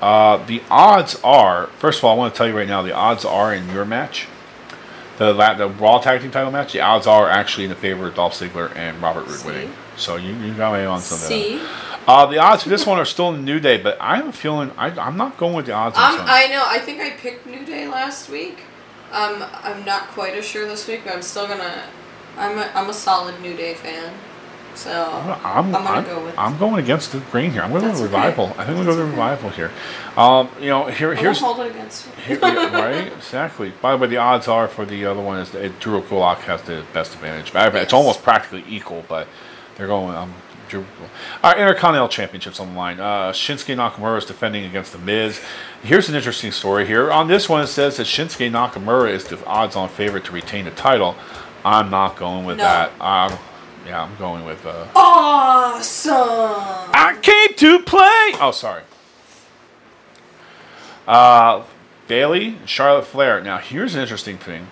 Speaker 5: Uh, the odds are, first of all, I want to tell you right now, the odds are in your match, the la- the Raw Tag Team Title match. The odds are actually in the favor of Dolph Ziggler and Robert Roode winning. So you, you got me on something.
Speaker 4: See,
Speaker 5: Uh, the odds for this one are still in New Day, but I have a feeling I, I'm not going with the odds. on
Speaker 4: I'm,
Speaker 5: this one.
Speaker 4: I know. I think I picked New Day last week. Um, I'm not quite as sure this week, but I'm still gonna. I'm a, I'm a solid New Day fan, so
Speaker 5: I'm,
Speaker 4: I'm gonna
Speaker 5: I'm,
Speaker 4: go with-
Speaker 5: I'm going against the grain here. I'm going to go
Speaker 4: That's
Speaker 5: with
Speaker 4: okay.
Speaker 5: revival. I think we'll go
Speaker 4: That's
Speaker 5: with
Speaker 4: okay.
Speaker 5: revival here. Um, you know, here here's
Speaker 4: hold it against you.
Speaker 5: Here- yeah, *laughs* right, exactly. By the way, the odds are for the other one is that Drew Gulak has the best advantage. But It's
Speaker 4: Yes.
Speaker 5: almost practically equal, but they're going. Um, Drew. All right, Intercontinental Championships on the line. Uh, Shinsuke Nakamura is defending against the Miz. Here's an interesting story here. On this one, it says that Shinsuke Nakamura is the odds-on favorite to retain the title. I'm not going with
Speaker 4: No.
Speaker 5: that. Um, Yeah, I'm going with. Uh,
Speaker 4: Awesome.
Speaker 5: I came to play. Oh, sorry. Uh, Bayley, Charlotte Flair. Now, here's an interesting thing.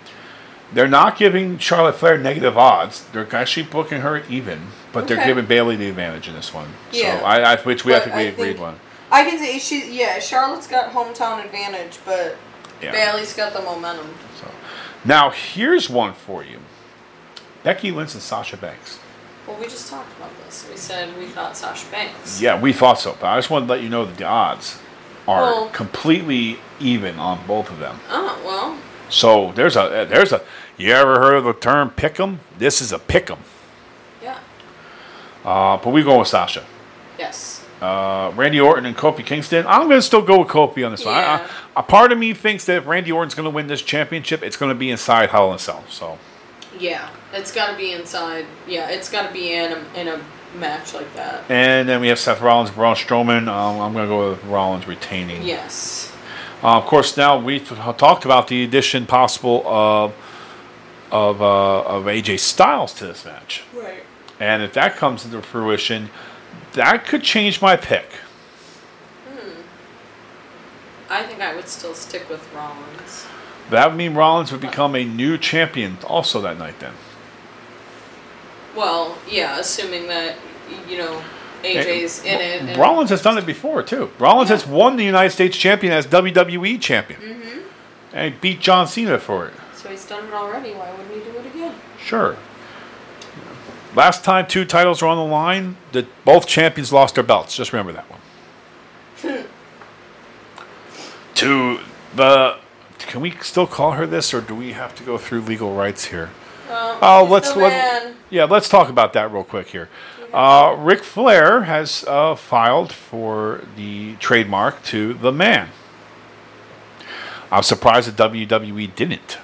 Speaker 5: They're not giving Charlotte Flair negative odds. They're actually booking her even, but they're giving Bayley the advantage in this one.
Speaker 4: Yeah.
Speaker 5: So I, I which we I think we
Speaker 4: I
Speaker 5: agreed
Speaker 4: think-
Speaker 5: one.
Speaker 4: I can see she. Yeah, Charlotte's got hometown advantage, but
Speaker 5: Yeah.
Speaker 4: Bayley's got the momentum.
Speaker 5: So now here's one for you. Becky Lynch and Sasha Banks.
Speaker 4: Well, we just talked about this. We said we thought Sasha Banks.
Speaker 5: Yeah, we thought so, but I just wanted to let you know that the odds are
Speaker 4: Well-
Speaker 5: completely even on both of them.
Speaker 4: Oh well.
Speaker 5: So there's a there's a you ever heard of the term pick 'em? This is a pick 'em.
Speaker 4: Yeah.
Speaker 5: Uh, but we go with Sasha.
Speaker 4: Yes.
Speaker 5: Uh, Randy Orton and Kofi Kingston. I'm going to still go with Kofi on this one. I,
Speaker 4: Yeah.
Speaker 5: I, a part of me thinks that if Randy Orton's going to win this championship, it's going to be inside Hell in a Cell. So
Speaker 4: Yeah. It's got to be inside. Yeah. It's got to be in a in a match like that.
Speaker 5: and then we have Seth Rollins, Braun Strowman. Um, I'm going to go with Rollins retaining.
Speaker 4: Yes.
Speaker 5: Uh, of course, now we have talked about the addition possible of of uh, of AJ Styles to this match,
Speaker 4: Right.
Speaker 5: and if that comes into fruition, that could change my pick. Hmm.
Speaker 4: I think I would still stick with Rollins.
Speaker 5: That would mean Rollins would become a new champion also that night. Then
Speaker 4: Well, yeah, assuming that you know AJ's in it.
Speaker 5: Rollins has done it before too. Rollins has won the United States champion as WWE champion,
Speaker 4: Mm-hmm.
Speaker 5: and he beat John Cena for it.
Speaker 4: So he's done it already. Why wouldn't he do it again?
Speaker 5: Sure. Last time two titles were on the line, that both champions lost their belts. Just remember that one. *laughs* to the, can we still call her this, or do we have to go through legal rights here? Oh, let's let, yeah, let's talk about that real quick here. Uh, Ric Flair has uh, filed for the trademark to the man. I'm surprised that WWE didn't.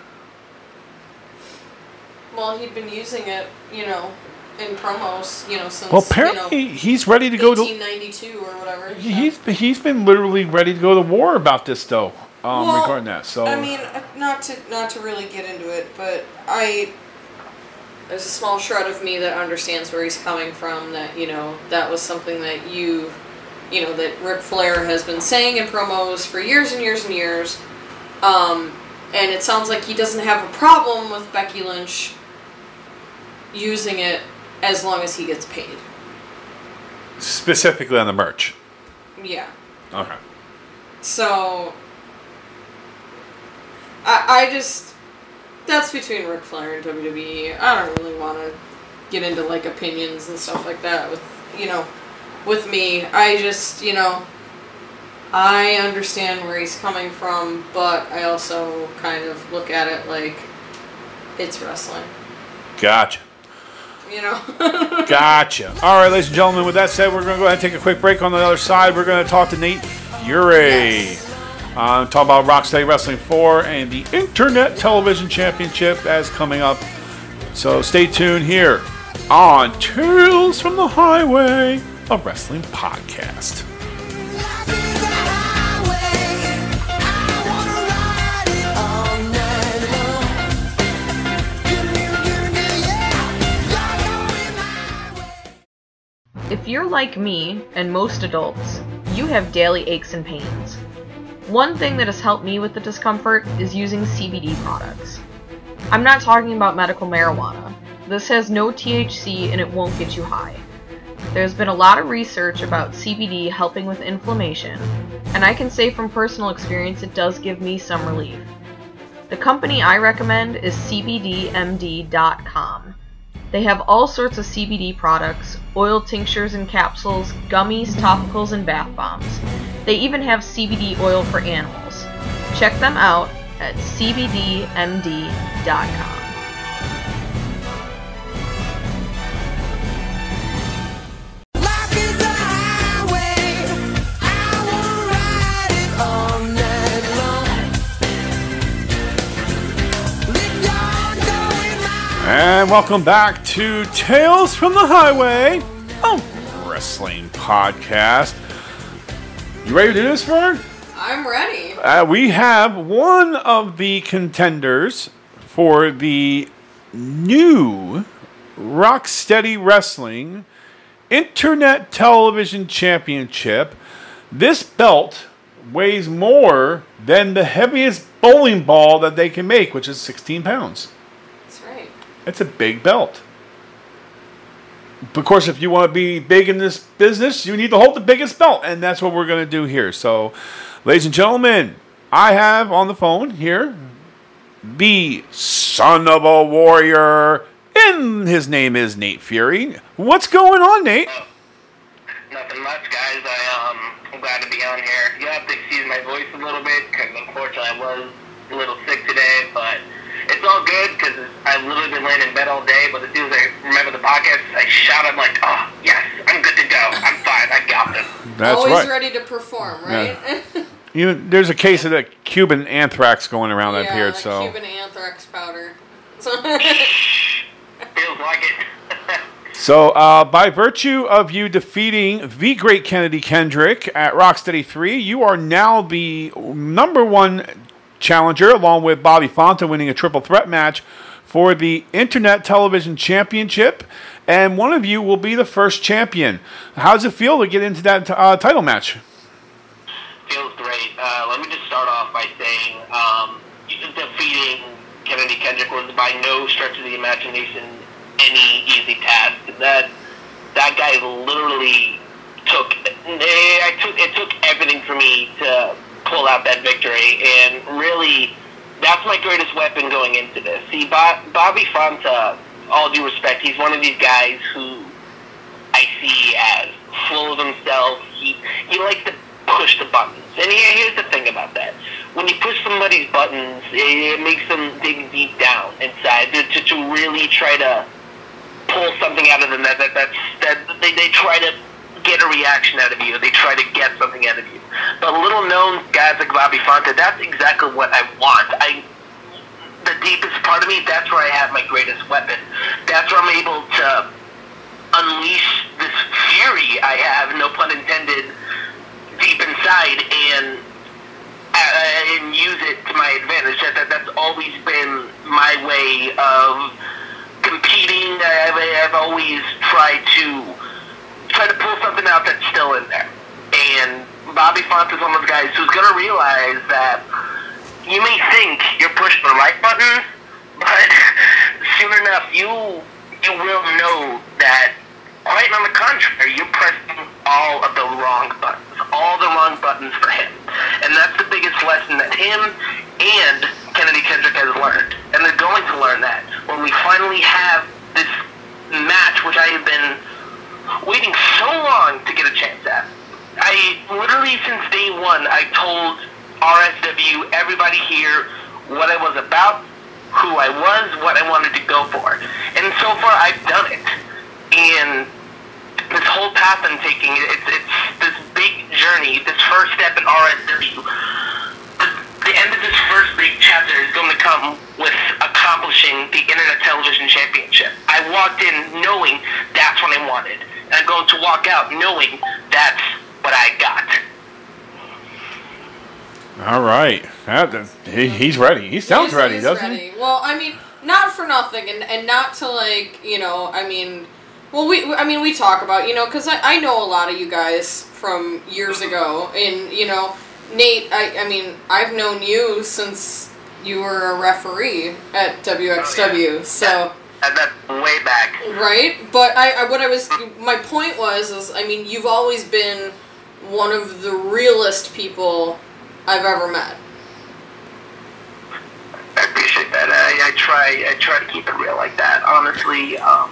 Speaker 4: Well, he'd been using it, you know, in promos, you know, since
Speaker 5: Well, apparently
Speaker 4: you know,
Speaker 5: he's ready to go to.
Speaker 4: 1992 or whatever.
Speaker 5: He's he's been literally ready to go to war about this though. Um,
Speaker 4: Well,
Speaker 5: regarding that, so
Speaker 4: I mean, uh, not to not to really get into it, but I there's a small shred of me that understands where he's coming from. That you know that was something that you you know that Ric Flair has been saying in promos for years and years and years. Um, and it sounds like he doesn't have a problem with Becky Lynch using it as long as he gets paid.
Speaker 5: specifically on the merch.
Speaker 4: Yeah.
Speaker 5: Okay.
Speaker 4: So I I just that's between Ric Flair and WWE. I don't really want to get into like opinions and stuff like that with you know with me. I just you know I understand where he's coming from, but I also kind of look at it like it's wrestling.
Speaker 5: Gotcha.
Speaker 4: You know. *laughs*
Speaker 5: Gotcha. All right, ladies and gentlemen. With that said, we're going to go ahead and take a quick break. On the other side, we're going to talk to Nate Fury. Uh, talk about Rocksteady Wrestling 4 and the Internet Television Championship as coming up. So stay tuned here on Tales from the Highway, a wrestling podcast.
Speaker 6: If you're like me and most adults, you have daily aches and pains. One thing that has helped me with the discomfort is using CBD products. I'm not talking about medical marijuana. This has no THC and it won't get you high. There's been a lot of research about CBD helping with inflammation, and I can say from personal experience it does give me some relief. The company I recommend is CBDMD.com. They have all sorts of CBD products, oil tinctures and capsules, gummies, topicals, and bath bombs. They even have CBD oil for animals. Check them out at cbdmd.com.
Speaker 5: And welcome back to Tales from the Highway, a wrestling podcast. You ready to do this, Vern?
Speaker 4: I'm ready.
Speaker 5: Uh, we have one of the contenders for the new Rocksteady Wrestling Internet Television Championship. This belt weighs more than the heaviest bowling ball that they can make, which is 16 pounds. It's a big belt. Of course, if you want to be big in this business, you need to hold the biggest belt, and that's what we're going to do here. So, ladies and gentlemen, I have on the phone here the son of a warrior, and his name is Nate Fury. What's going on, Nate?
Speaker 7: Nothing much, guys. I um, I'm glad to be on here. You have to excuse my voice a little bit because unfortunately I was a little sick today, but it's all good because I've literally been laying in bed all day. But as soon as I remember the podcast, I shout. I'm like, oh yes, I'm good to go. I'm fine. I got this.
Speaker 5: That's
Speaker 4: Always
Speaker 5: right.
Speaker 4: ready to perform, right? Yeah. *laughs*
Speaker 5: You, there's a case of the Cuban anthrax going around that
Speaker 4: yeah,
Speaker 5: beard, so
Speaker 4: Cuban anthrax powder. So *laughs*
Speaker 7: Feels like it. *laughs*
Speaker 5: So, uh, by virtue of you defeating the great Kennedy Kendrick at Rocksteady 3, you are now the number one challenger, along with Bobby Fonta winning a triple threat match for the Internet Television Championship. And one of you will be the first champion. How does it feel to get into that uh, title match?
Speaker 7: Feels great. Uh, let me just start off by saying um, defeating Kennedy Kendrick was by no stretch of the imagination any easy task. That that guy literally took I took it took everything for me to pull out that victory, and really that's my greatest weapon going into this. See, Bob, Bobby Fonta, all due respect, he's one of these guys who I see as full of himself. He he likes to push the buttons. And here, here's the thing about that: when you push somebody's buttons, it, it makes them dig deep down inside to, to, to really try to pull something out of them that that that's, that they they try to get a reaction out of you. They try to get something out of you. But little known guys like Bobby Fonta, that's exactly what I want. I the deepest part of me, that's where I have my greatest weapon. That's where I'm able to unleash this fury I have, no pun intended, deep inside and uh, and use it to my advantage. That, that that's always been my way of competing. I've, I've always tried to try to pull something out that's still in there. And Bobby Fonta is one of those guys who's going to realize that you may think you're pushing the right button, but *laughs* soon enough you you will know that quite on the contrary, you're pressing all of the wrong buttons, all the wrong buttons for him. And that's the biggest lesson that him and Kennedy Kendrick has learned. And they're going to learn that when we finally have this match, which I have been waiting so long to get a chance at. I literally since day one, I told RSW, everybody here, what I was about, who I was, what I wanted to go for. And so far, I've done it. And this whole path I'm taking, it's, it's this big journey, this first step in RSW. The, end of this first big chapter is going to come with accomplishing the Internet Television Championship. I walked in knowing that's what I wanted. And I'm going to walk out knowing that's what I got.
Speaker 5: All right. That, that- he, he's ready. He sounds
Speaker 4: He's-
Speaker 5: ready,
Speaker 4: he's
Speaker 5: doesn't
Speaker 4: ready.
Speaker 5: he?
Speaker 4: Well, I mean, not for nothing, and, and not to like, you know, I mean, well, we, I mean, we talk about, you know, because I, I know a lot of you guys from years mm-hmm. ago, and you know, Nate, I, I mean, I've known you since you were a referee at oh, WXW, so.
Speaker 7: And that's way back.
Speaker 4: Right, but I, I what I was my point was is I mean you've always been one of the realest people I've ever met.
Speaker 7: I appreciate that. I, I try I try to keep it real like that. Honestly, um,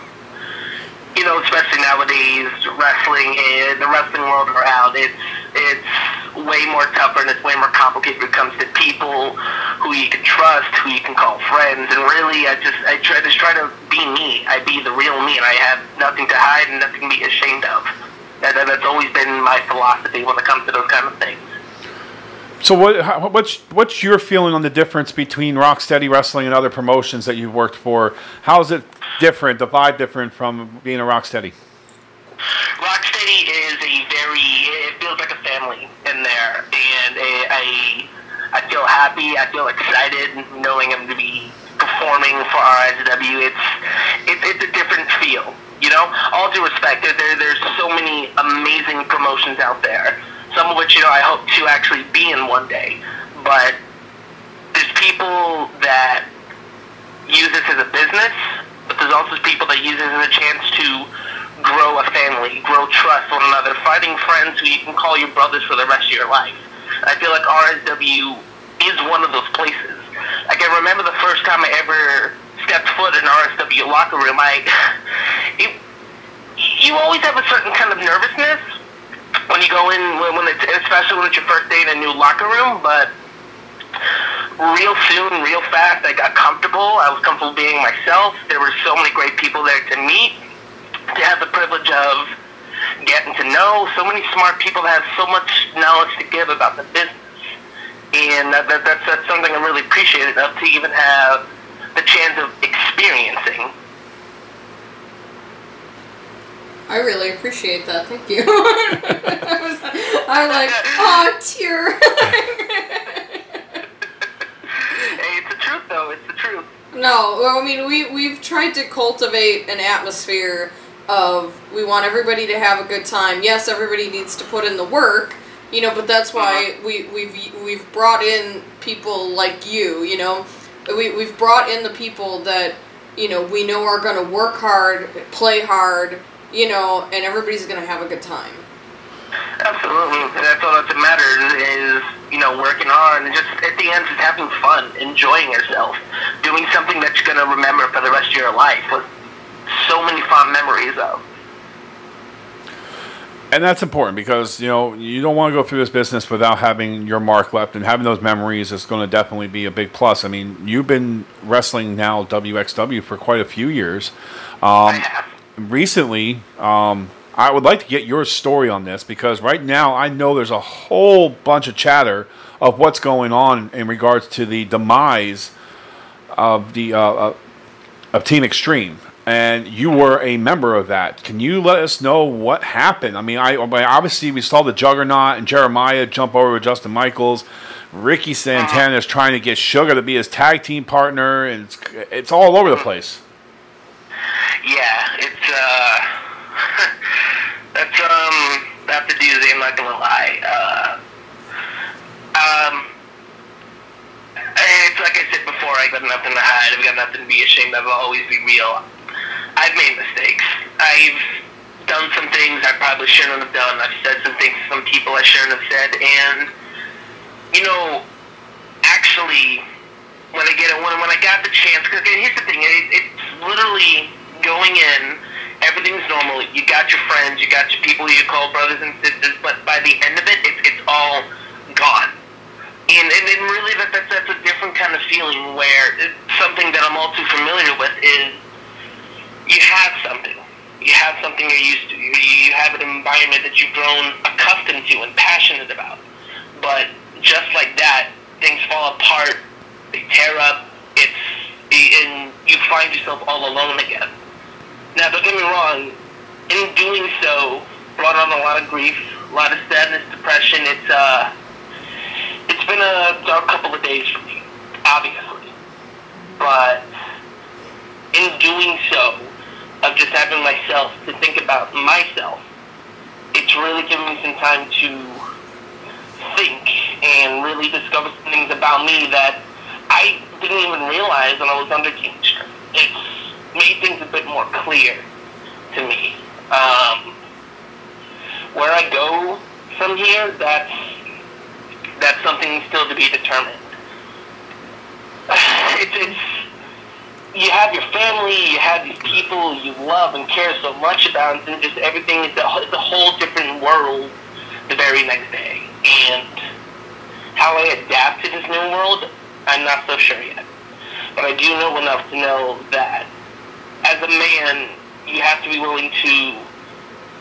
Speaker 7: you know, especially nowadays, wrestling in the wrestling world around it's it's way more tougher and it's way more complicated when it comes to people who you can trust, who you can call friends, and really, I just I try just try to be me. I be the real me, and I have nothing to hide and nothing to be ashamed of. That, that that's always been my philosophy when it comes to those kind of things.
Speaker 5: So what? How, what's what's your feeling on the difference between Rocksteady Wrestling and other promotions that you've worked for? How is it different? The vibe different from being a Rocksteady?
Speaker 7: Rocksteady is a very, it feels like a family in there, and I, I feel happy, I feel excited knowing I'm going to be performing for RSW. It's, it's, it's a different feel. You know, all due respect, there, there there's so many amazing promotions out there. Some of which you know I hope to actually be in one day, but there's people that use this as a business, but there's also people that use it as a chance to grow a family, grow trust one another, finding friends who you can call your brothers for the rest of your life. I feel like RSW is one of those places. I can remember the first time I ever stepped foot in RSW locker room. I, it, you always have a certain kind of nervousness when you go in, when, when it's, especially when it's your first day in a new locker room, but real soon, real fast, I got comfortable. I was comfortable being myself. There were so many great people there to meet, to have the privilege of getting to know. So many smart people that have so much knowledge to give about the business. And that, that, that's, that's something I really appreciated of to even have chance of experiencing.
Speaker 4: I really appreciate that. Thank you. *laughs* I was, I like, oh, tear. *laughs*
Speaker 7: Hey, it's the truth, though. It's the truth.
Speaker 4: No, well, I mean we we've tried to cultivate an atmosphere of we want everybody to have a good time. Yes, everybody needs to put in the work, you know, but that's why mm-hmm. we we've we've brought in people like you, you know. We we've brought in the people that you know we know are going to work hard, play hard, you know, and everybody's going to have a good time.
Speaker 7: Absolutely. And that's all that matters is, you know, working hard and just at the end just having fun, enjoying yourself, doing something that you're going to remember for the rest of your life with so many fond memories of.
Speaker 5: And that's important because you know you don't want to go through this business without having your mark left, and having those memories is going to definitely be a big plus. I mean, you've been wrestling now WXW for quite a few years. Um, recently, um, I would like to get your story on this because right now I know there's a whole bunch of chatter of what's going on in regards to the demise of the uh, uh, of Team Extreme, and you were a member of that. Can you let us know what happened? I mean, I obviously we saw the Juggernaut and Jeremiah jump over with Justin Michaels. Ricky Santana is trying to get Sugar to be his tag team partner, and it's, it's all over the place.
Speaker 7: Yeah, it's, uh, *laughs* that's, um, that's a doozy, I'm not gonna lie. Uh, um, it's like I said before, I got nothing to hide, I've got nothing to be ashamed of, I'll always be real. I've made mistakes. I've done some things I probably shouldn't have done. I've said some things to some people I shouldn't have said, and, you know, actually, when I get it, when, when I got the chance, because here's the thing, it, it's literally going in, everything's normal, you got your friends, you got your people you call brothers and sisters, but by the end of it, it's, it's all gone. And, and then really that, that's, that's a different kind of feeling where it's something that I'm all too familiar with is you have something. You have something you're used to. You, have an environment that you've grown accustomed to and passionate about. But just like that, things fall apart. They tear up. It's and you find yourself all alone again. Now, don't get me wrong. In doing so, brought on a lot of grief, a lot of sadness, depression. It's uh, it's been a dark couple of days for me, obviously. But in doing so, of just having myself to think about myself, it's really given me some time to think and really discover some things about me that I didn't even realize when I was under Team Extreme. It's made things a bit more clear to me. Um, where I go from here, that's that's something still to be determined. *sighs* It's, it's you have your family, you have these people you love and care so much about, and just everything is a, it's a whole different world the very next day. And how I adapt to this new world, I'm not so sure yet. But I do know enough to know that as a man, you have to be willing to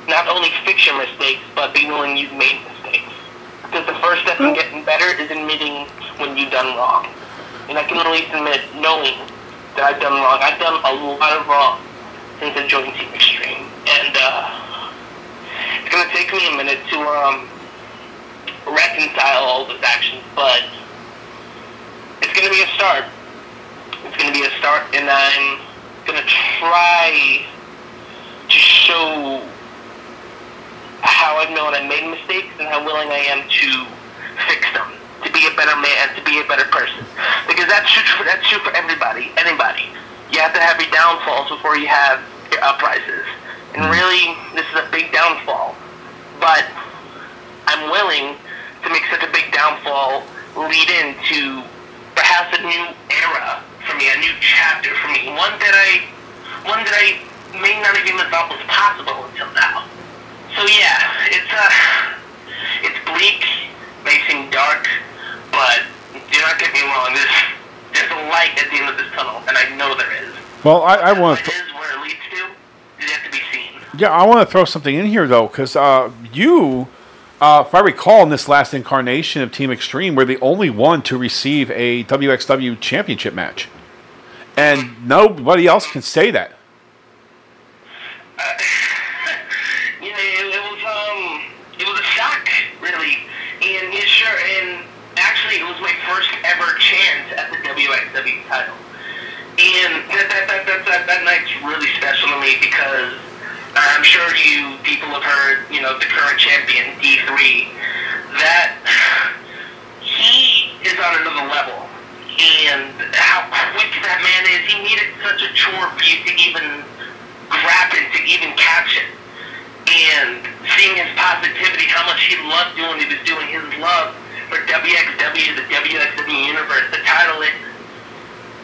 Speaker 7: not only fix your mistakes, but be willing you've made mistakes. Because the first step in getting better is admitting when you've done wrong. And I can at least admit knowing that I've done wrong. I've done a lot of wrong since I joined Team Extreme. And uh, it's going to take me a minute to um, reconcile all those actions, but it's going to be a start. It's going to be a start, and I'm going to try to show how I've known I made mistakes and how willing I am to fix them, to be a better man, to be a better person. Because that's true for that's true for everybody, anybody. You have to have your downfalls before you have your uprises. And really, this is a big downfall. But I'm willing to make such a big downfall lead into perhaps a new era for me, a new chapter for me, one that I, one that I may not have even thought was possible until now. So yeah, it's uh, it's bleak, may seem dark, but do not get me wrong. There's there's a light at the end of this tunnel, and I know there is.
Speaker 5: Well, I, I want to.
Speaker 7: it where it leads to, is yet to be seen.
Speaker 5: Yeah, I want to throw something in here though, because uh, you, uh, if I recall, in this last incarnation of Team Extreme, were the only one to receive a WXW Championship match, and nobody else can say that.
Speaker 7: you know, it, it was um, it was a shock, really. And yeah, sure, and actually, it was my first ever chance at the WXW title. That that that that that, that night's really special to me because I'm sure you people have heard, you know, the current champion D3, that he is on another level. And how quick that man is, he needed such a chore for you to even grab it, to even catch it and seeing his positivity, how much he loved doing he was doing, his love for WXW, the WXW universe, the title, it,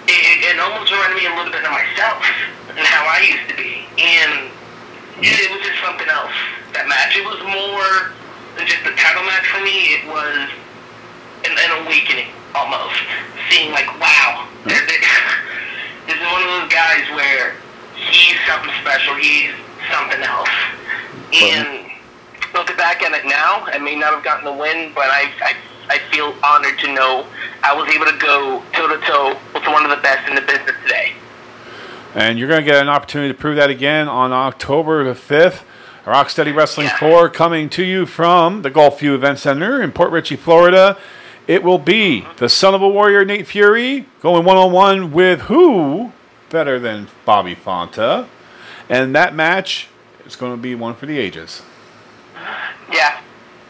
Speaker 7: it, it almost reminded me a little bit of myself and how I used to be. And it, it was just something else, that match. It was more than just a title match for me. It was an, an awakening, almost. Seeing like, wow, there- there- *laughs* this is one of those guys where he's something special. He's something else. And looking back at it now, I may not have gotten the win, but I, I, I feel honored to know I was able to go toe to toe with one of the best in the business today.
Speaker 5: And you're going to get an opportunity to prove that again on October the 5th. Rocksteady Wrestling
Speaker 7: Yeah.
Speaker 5: 4 coming to you from the Gulfview Event Center in Port Richey, Florida. It will be the son of a warrior, Nate Fury, going one on one with who better than Bobby Fonta. And that match is going to be one for the ages.
Speaker 7: Yeah,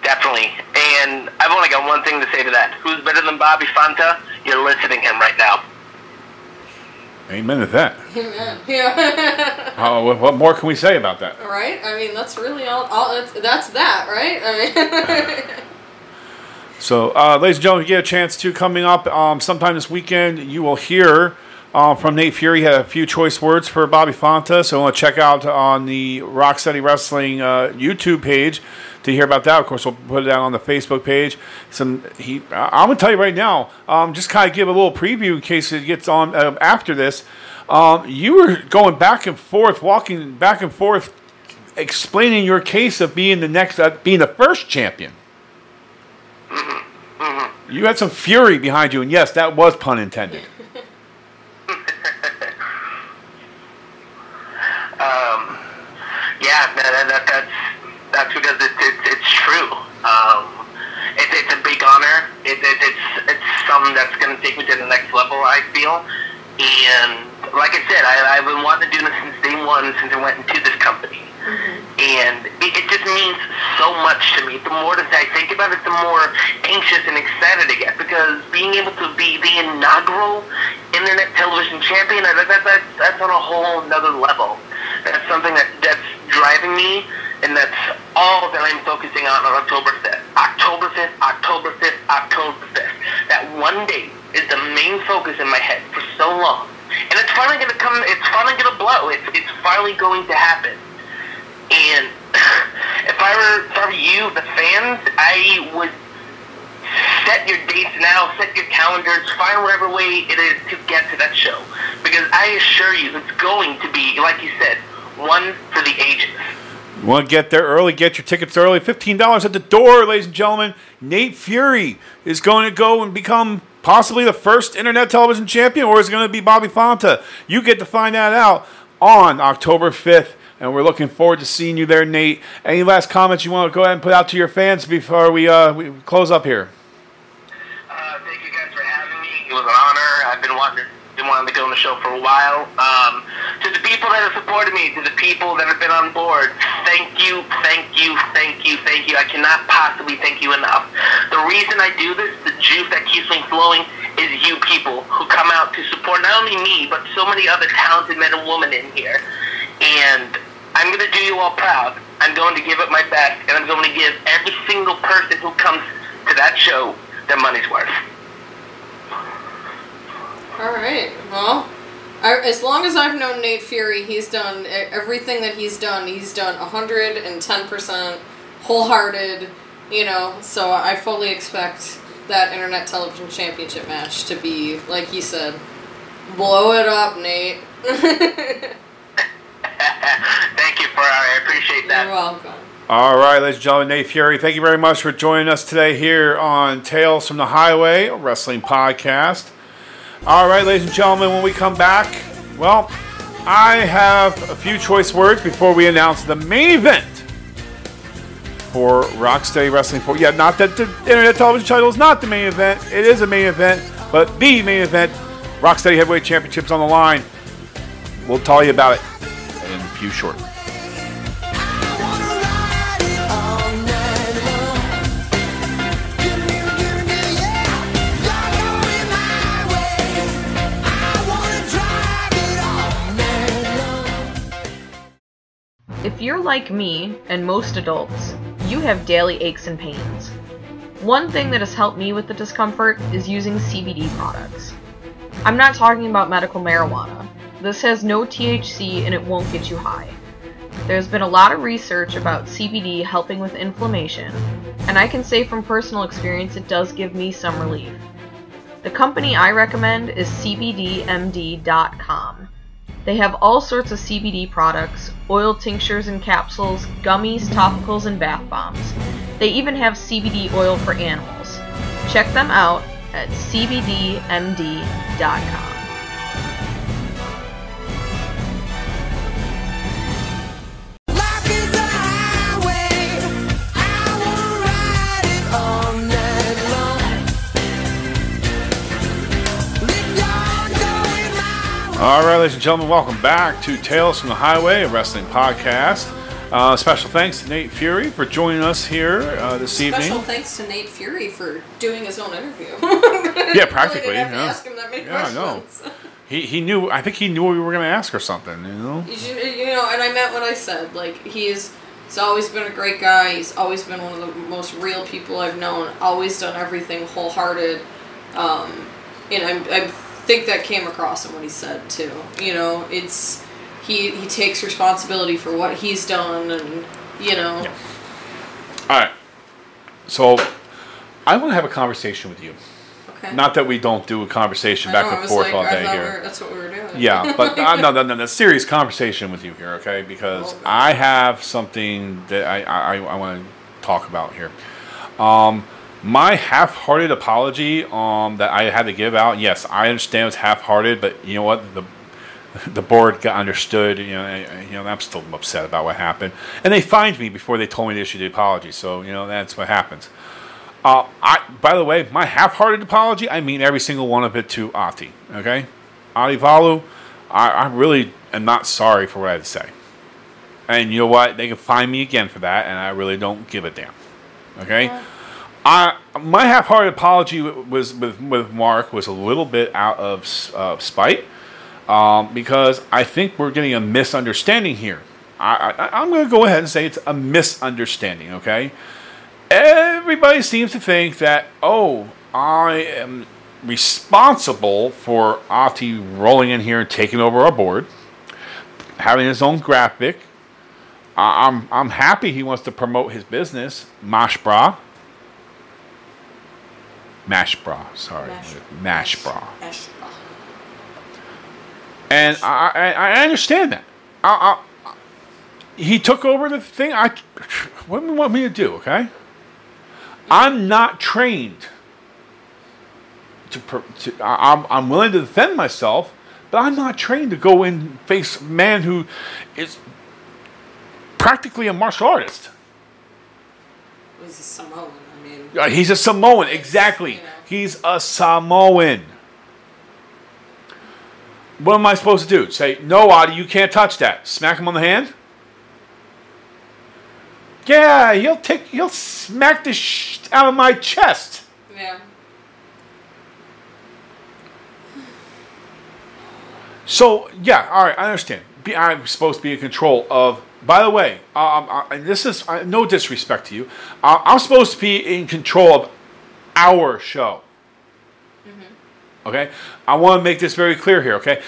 Speaker 7: definitely. And I've only got one thing to say to that. Who's better than Bobby Fonta? You're listening him right now.
Speaker 5: Amen to that.
Speaker 4: Amen. *laughs* Yeah. *laughs*
Speaker 5: How, what- what more can we say about that?
Speaker 4: right? I mean, that's really all. all that's, that's that, right? I mean, *laughs*
Speaker 5: So, uh, ladies and gentlemen, if you get a chance to coming up um, sometime this weekend, you will hear uh, from Nate Fury. He had a few choice words for Bobby Fonta, so I want to check out on the Rocksteady Wrestling uh, YouTube page to hear about that. Of course, we'll put it out on the Facebook page. Some he, I'm gonna tell you right now, um, just kind of give a little preview in case it gets on uh, after this. Um, you were going back and forth, walking back and forth, explaining your case of being the next, uh, being the first champion. You had some fury behind you, and yes, that was pun intended.
Speaker 7: Um, that, that, that's that's because it, it, it's true. Um, it, it's a big honor. It, it, it's it's something that's going to take me to the next level. I feel, and like I said, I, I've been wanting to do this since day one, since I went into this company, Mm-hmm. and it, it just means so much to me. The more that I think about it, the more anxious and excited I get because being able to be the inaugural internet television champion, that, that, that, that's on a whole another level. That's something that that's driving me, and that's all that I'm focusing on on October 5th. October 5th, October 5th, October 5th. That one date is the main focus in my head for so long. And it's finally gonna come, it's finally gonna blow. It's, it's finally going to happen. And *laughs* if I were, were you, the fans, I would set your dates now, set your calendars, find whatever way it is to get to that show. Because I assure you, it's going to be, like you said, one for the ages.
Speaker 5: You want to get there early, get your tickets early. $15 at the door, ladies and gentlemen. Nate Fury is going to go and become possibly the first internet television champion, or is it going to be Bobby Fonta? You get to find that out on October 5th, and we're looking forward to seeing you there, Nate. Any last comments you want to go ahead and put out to your fans before we, uh, we close up here?
Speaker 7: Uh, thank you guys for having me. It was an honor. I've been wanting been wanting to go on the show for a while. Um, to the people that have supported me, to the people that have been on board, thank you, thank you, thank you, thank you. I cannot possibly thank you enough. The reason I do this, the juice that keeps me flowing, is you people who come out to support not only me, but so many other talented men and women in here. And I'm going to do you all proud. I'm going to give it my best, and I'm going to give every single person who comes to that show their money's worth.
Speaker 4: All right. Well, I, as long as I've known Nate Fury, he's done everything that he's done. He's done 110% wholehearted, you know, so I fully expect that Internet Television Championship match to be, like he said, blow it up, Nate. *laughs* *laughs*
Speaker 7: Thank you, Ferrari. I appreciate that.
Speaker 4: You're welcome.
Speaker 5: All right, ladies and gentlemen, Nate Fury, thank you very much for joining us today here on Tales from the Highway, a wrestling podcast. All right, ladies and gentlemen, when we come back, well, I have a few choice words before we announce the main event for Rocksteady Wrestling. For yeah, not that the internet television title is not the main event; it is a main event, but the main event, Rocksteady Heavyweight Championships on the line. We'll tell you about it short.
Speaker 6: If you're like me, and most adults, you have daily aches and pains. One thing that has helped me with the discomfort is using CBD products. I'm not talking about medical marijuana. This has no THC and it won't get you high. There's been a lot of research about CBD helping with inflammation, and I can say from personal experience it does give me some relief. The company I recommend is CBDMD.com. They have all sorts of CBD products, oil tinctures and capsules, gummies, topicals, and bath bombs. They even have CBD oil for animals. Check them out at CBDMD.com.
Speaker 8: All
Speaker 5: right, ladies and gentlemen, welcome back to Tales from the Highway, a wrestling podcast. Uh, special thanks to Nate Fury for joining us here uh, this
Speaker 4: Special
Speaker 5: evening.
Speaker 4: Special thanks to Nate Fury for doing his own interview.
Speaker 5: Yeah, *laughs* practically.
Speaker 4: Really didn't have to
Speaker 5: yeah.
Speaker 4: ask him that many
Speaker 5: Yeah, I know. *laughs* He, he knew. I think he knew we were going to ask her something. You know.
Speaker 4: You should- you know, and I meant what I said. Like he's he's always been a great guy. He's always been one of the most real people I've known. Always done everything wholehearted. Um, and I, I think that came across in what he said too. You know, it's he he takes responsibility for what he's done, and you know,
Speaker 5: All right. So, I want to have a conversation with you.
Speaker 4: okay.
Speaker 5: Not that we don't do a conversation back
Speaker 4: know, I
Speaker 5: and
Speaker 4: was
Speaker 5: forth
Speaker 4: like,
Speaker 5: all day here.
Speaker 4: that's what we were doing.
Speaker 5: Yeah, but uh, no, no, no, no, serious conversation with you here, okay? *laughs* Because. I have something that I, I, I want to talk about here. Um, my half-hearted apology um, that I had to give out. Yes, I understand it's half-hearted, but you know what? The the board got understood. You know, I- you know, I'm still upset about what happened, and they fined me before they told me to issue the apology. So you know, that's what happens. Uh, I, by the way, my half-hearted apology, I mean every single one of it to Ati. Okay, Ati Valu, I, I really am not sorry for what I had to say. And you know what? They can find me again for that, and I really don't give a damn. Okay, I my half-hearted apology was with with Mark was a little bit out of uh, spite um, because I think we're getting a misunderstanding here. I, I'm going to go ahead and say it's a misunderstanding. Okay, everybody seems to think that oh, I am responsible for Ati rolling in here and taking over our board, having his own graphic. I'm I'm happy he wants to promote his business, Mashbra. Mashbra, sorry,
Speaker 4: Mash-
Speaker 5: Mashbra.
Speaker 4: Ash-
Speaker 5: And I, I, I understand that. I, I, he took over the thing. I, what do you want me to do? Okay, I'm not trained. To, to I'm, I'm willing to defend myself, but I'm not trained to go and face a man who is practically a martial artist.
Speaker 4: was a Samoan.
Speaker 5: Uh, he's a Samoan, exactly. He's a Samoan. What am I supposed to do? Say, no, Adi, you can't touch that. Smack him on the hand? Yeah, he'll take, he'll smack the sh out of my chest.
Speaker 4: Yeah.
Speaker 5: So yeah, all right, I understand. Be, I'm supposed to be in control of. By the way, um, uh, and this is uh, no disrespect to you. Uh, I'm supposed to be in control of our show. Okay, I want to make this very clear here. Okay,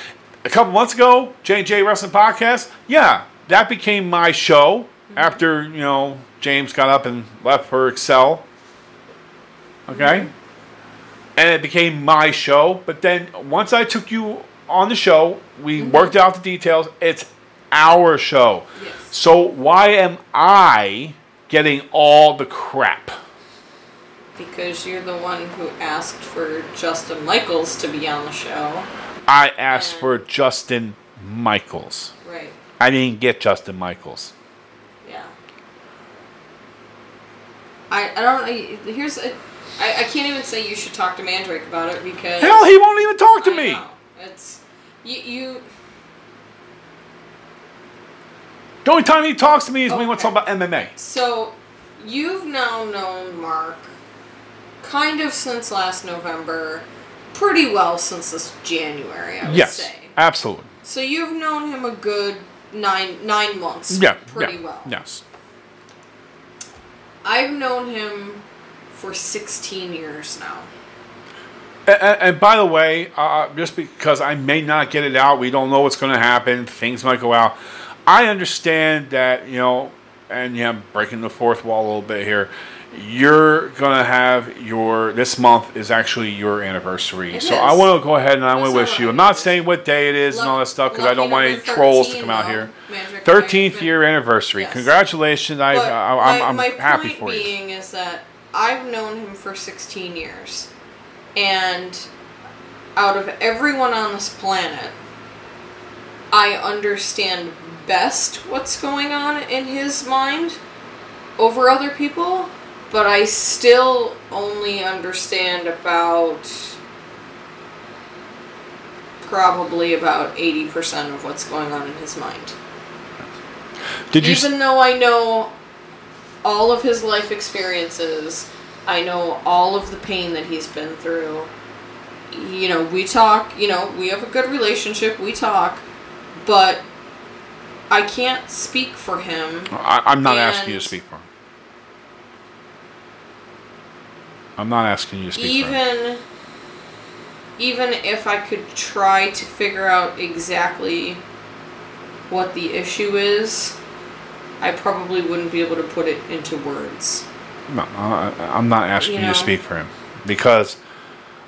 Speaker 5: a couple months ago, J J Wrestling Podcast, yeah, that became my show after you know James got up and left for Excel. Okay and it became my show. But then once I took you on the show, we worked out the details. It's our show.
Speaker 4: Yes.
Speaker 5: So why am I getting all the crap?
Speaker 4: Because you're the one who asked for Justin Michaels to be on the show.
Speaker 5: I asked for Justin Michaels.
Speaker 4: Right.
Speaker 5: I didn't get Justin Michaels.
Speaker 4: Yeah. I, I don't here's a, I, I can't even say you should talk to Mandrake about it because
Speaker 5: Hell, he won't even talk to
Speaker 4: I
Speaker 5: me.
Speaker 4: know. It's you you
Speaker 5: The only time he talks to me is when he wants to talk about MMA.
Speaker 4: so you've now known Mark kind of since last November, pretty well since this January, I would
Speaker 5: Yes,
Speaker 4: say.
Speaker 5: absolutely.
Speaker 4: So you've known him a good nine nine months.
Speaker 5: Yeah,
Speaker 4: Pretty
Speaker 5: yeah,
Speaker 4: well.
Speaker 5: Yes.
Speaker 4: I've known him for sixteen years now.
Speaker 5: And, and- and by the way, uh, just because I may not get it out, we don't know what's going to happen. Things might go out. I understand that you know, and yeah, I'm breaking the fourth wall a little bit here. You're gonna have your this month is actually your anniversary,
Speaker 4: It
Speaker 5: so I want to go ahead and I want to wish you. I'm not saying what day it is and all that stuff because I don't want any trolls to come out here. Thirteenth year anniversary.
Speaker 4: Yes.
Speaker 5: Congratulations! I, I I'm,
Speaker 4: my,
Speaker 5: I'm
Speaker 4: my
Speaker 5: happy
Speaker 4: point
Speaker 5: for you.
Speaker 4: being is that I've known him for 16 years, and out of everyone on this planet, I understand best what's going on in his mind over other people, but I still only understand about probably about 80% of what's going on in his mind.
Speaker 5: Did you?
Speaker 4: Even though I know all of his life experiences, I know all of the pain that he's been through. You know, we talk, you know, we have a good relationship, we talk, but I can't speak for him.
Speaker 5: I, I'm not asking you to speak for him. I'm not asking you to speak for him.
Speaker 4: Even even if I could try to figure out exactly what the issue is, I probably wouldn't be able to put it into words.
Speaker 5: No, I, I'm not asking you,
Speaker 4: You
Speaker 5: to speak for him because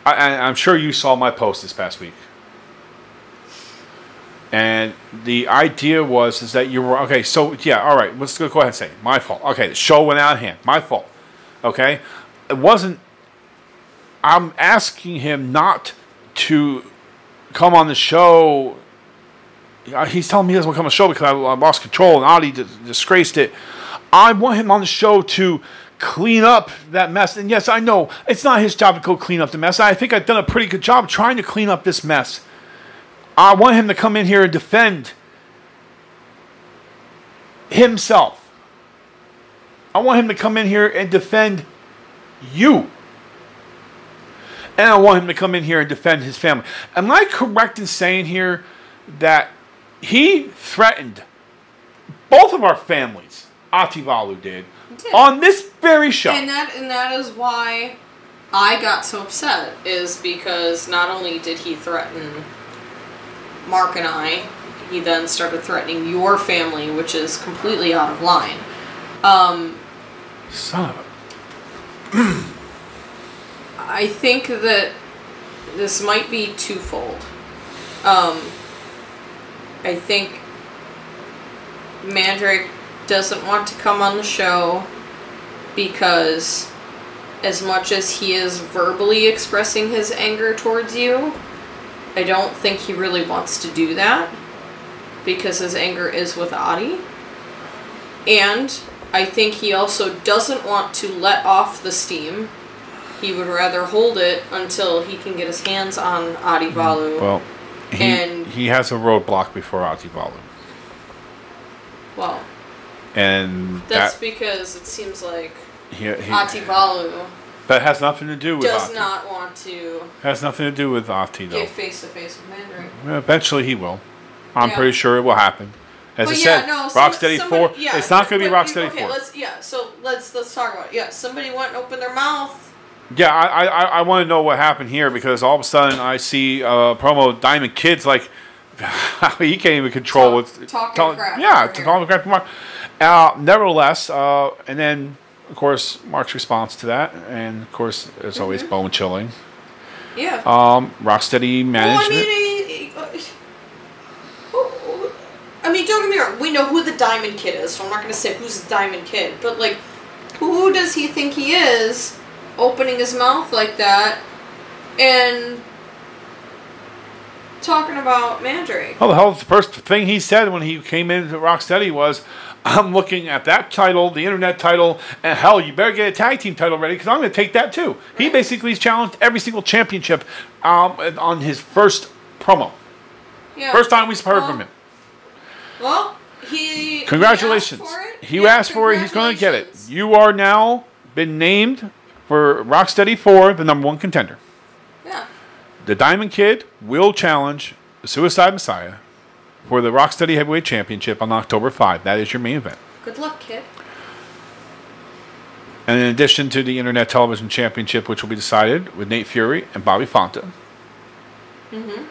Speaker 5: I, I, I'm sure you saw my post this past week. And the idea was is that you were okay. So yeah, all right. Let's go go ahead and say my fault. Okay, the show went out of hand. My fault. Okay, it wasn't. I'm asking him not to come on the show. Uh, He's telling me he doesn't want to come on the show because I, lost control and Audie dis- disgraced it. I want him on the show to clean up that mess. And yes, I know it's not his job to go clean up the mess. I think I've done a pretty good job trying to clean up this mess. I want him to come in here and defend himself. I want him to come in here and defend you. And I want him to come in here and defend his family. Am I correct in saying here that he threatened both of our families? Ativalu did.
Speaker 4: did.
Speaker 5: On this very show.
Speaker 4: And that and that is why I got so upset is because not only did he threaten Mark and I, he then started threatening your family, which is completely out of line. Um,
Speaker 5: Son.
Speaker 4: I think that this might be twofold. Um, I think Mandrake doesn't want to come on the show because, as much as he is verbally expressing his anger towards you, I don't think he really wants to do that because his anger is with Adi. And I think he also doesn't want to let off the steam. He would rather hold it until he can get his hands on Adi mm, Valu
Speaker 5: Well, He,
Speaker 4: And-
Speaker 5: he has a roadblock before Ativalu.
Speaker 4: Well, that's
Speaker 5: And that,
Speaker 4: because it seems like
Speaker 5: he, he,
Speaker 4: Ativalu
Speaker 5: that has nothing to do with
Speaker 4: does
Speaker 5: Ati.
Speaker 4: not want to
Speaker 5: Has nothing to do with Ati, though.
Speaker 4: get face to face with Mandrake.
Speaker 5: Well, Eventually he will. I'm
Speaker 4: Yeah.
Speaker 5: pretty sure it will happen. As I
Speaker 4: But
Speaker 5: said,
Speaker 4: yeah, no, some-
Speaker 5: Rocksteady
Speaker 4: somebody-
Speaker 5: 4.
Speaker 4: yeah,
Speaker 5: it's not going to be Rocksteady
Speaker 4: okay,
Speaker 5: 4.
Speaker 4: Let's yeah. So let's let's talk about it. Yeah, somebody went and opened their mouth.
Speaker 5: Yeah, I I, I want to know what happened here because all of a sudden I see uh, promo Diamond Kids like *laughs* he can't even control
Speaker 4: Talk-
Speaker 5: what's
Speaker 4: talking
Speaker 5: tell-
Speaker 4: crap
Speaker 5: Yeah, talking crap. Uh, nevertheless, uh, and then of course Mark's response to that, and of course it's always
Speaker 4: Mm-hmm.
Speaker 5: bone chilling.
Speaker 4: Yeah.
Speaker 5: Um, Rocksteady
Speaker 4: well,
Speaker 5: management.
Speaker 4: I mean, he- he- who- who- I mean, don't get me wrong. We know who the Diamond Kid is, so I'm not going to say who's the Diamond Kid. But like, who does he think he is, opening his mouth like that, and talking about Mandrake?
Speaker 5: Oh, the hell! The first thing he said when he came into Rocksteady was, "I'm looking at that title, the internet title, and hell, you better get a tag team title ready because I'm going to take that too." He basically has challenged every single championship um, on his first promo.
Speaker 4: Yeah.
Speaker 5: First time we've heard
Speaker 4: Well,
Speaker 5: from him.
Speaker 4: Well, he.
Speaker 5: Congratulations!
Speaker 4: He asked for it.
Speaker 5: He
Speaker 4: Yeah,
Speaker 5: asked for it. He's going to get it. You are now been named for Rocksteady for the number one contender.
Speaker 4: Yeah.
Speaker 5: The Diamond Kid will challenge the Suicide Messiah for the Rocksteady Heavyweight Championship on October 5. That is your main event.
Speaker 4: Good luck, kid.
Speaker 5: And in addition to the Internet Television Championship, which will be decided with Nate Fury and Bobby Fonta.
Speaker 4: Mm-hmm.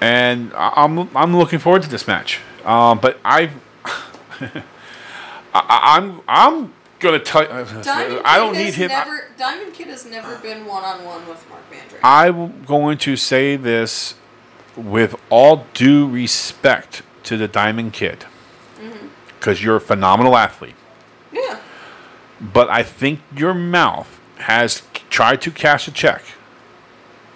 Speaker 5: And I'm I'm looking forward to this match. Um, but I, *laughs* I I'm I'm gonna tell you.
Speaker 4: Diamond
Speaker 5: I don't
Speaker 4: Kid
Speaker 5: need
Speaker 4: has
Speaker 5: him.
Speaker 4: Never, Diamond Kid has never been one on one with Mark Mandrake.
Speaker 5: I'm going to say this with all due respect to the Diamond Kid, mm-hmm. because you're a phenomenal athlete.
Speaker 4: yeah.
Speaker 5: But I think your mouth has tried to cash a check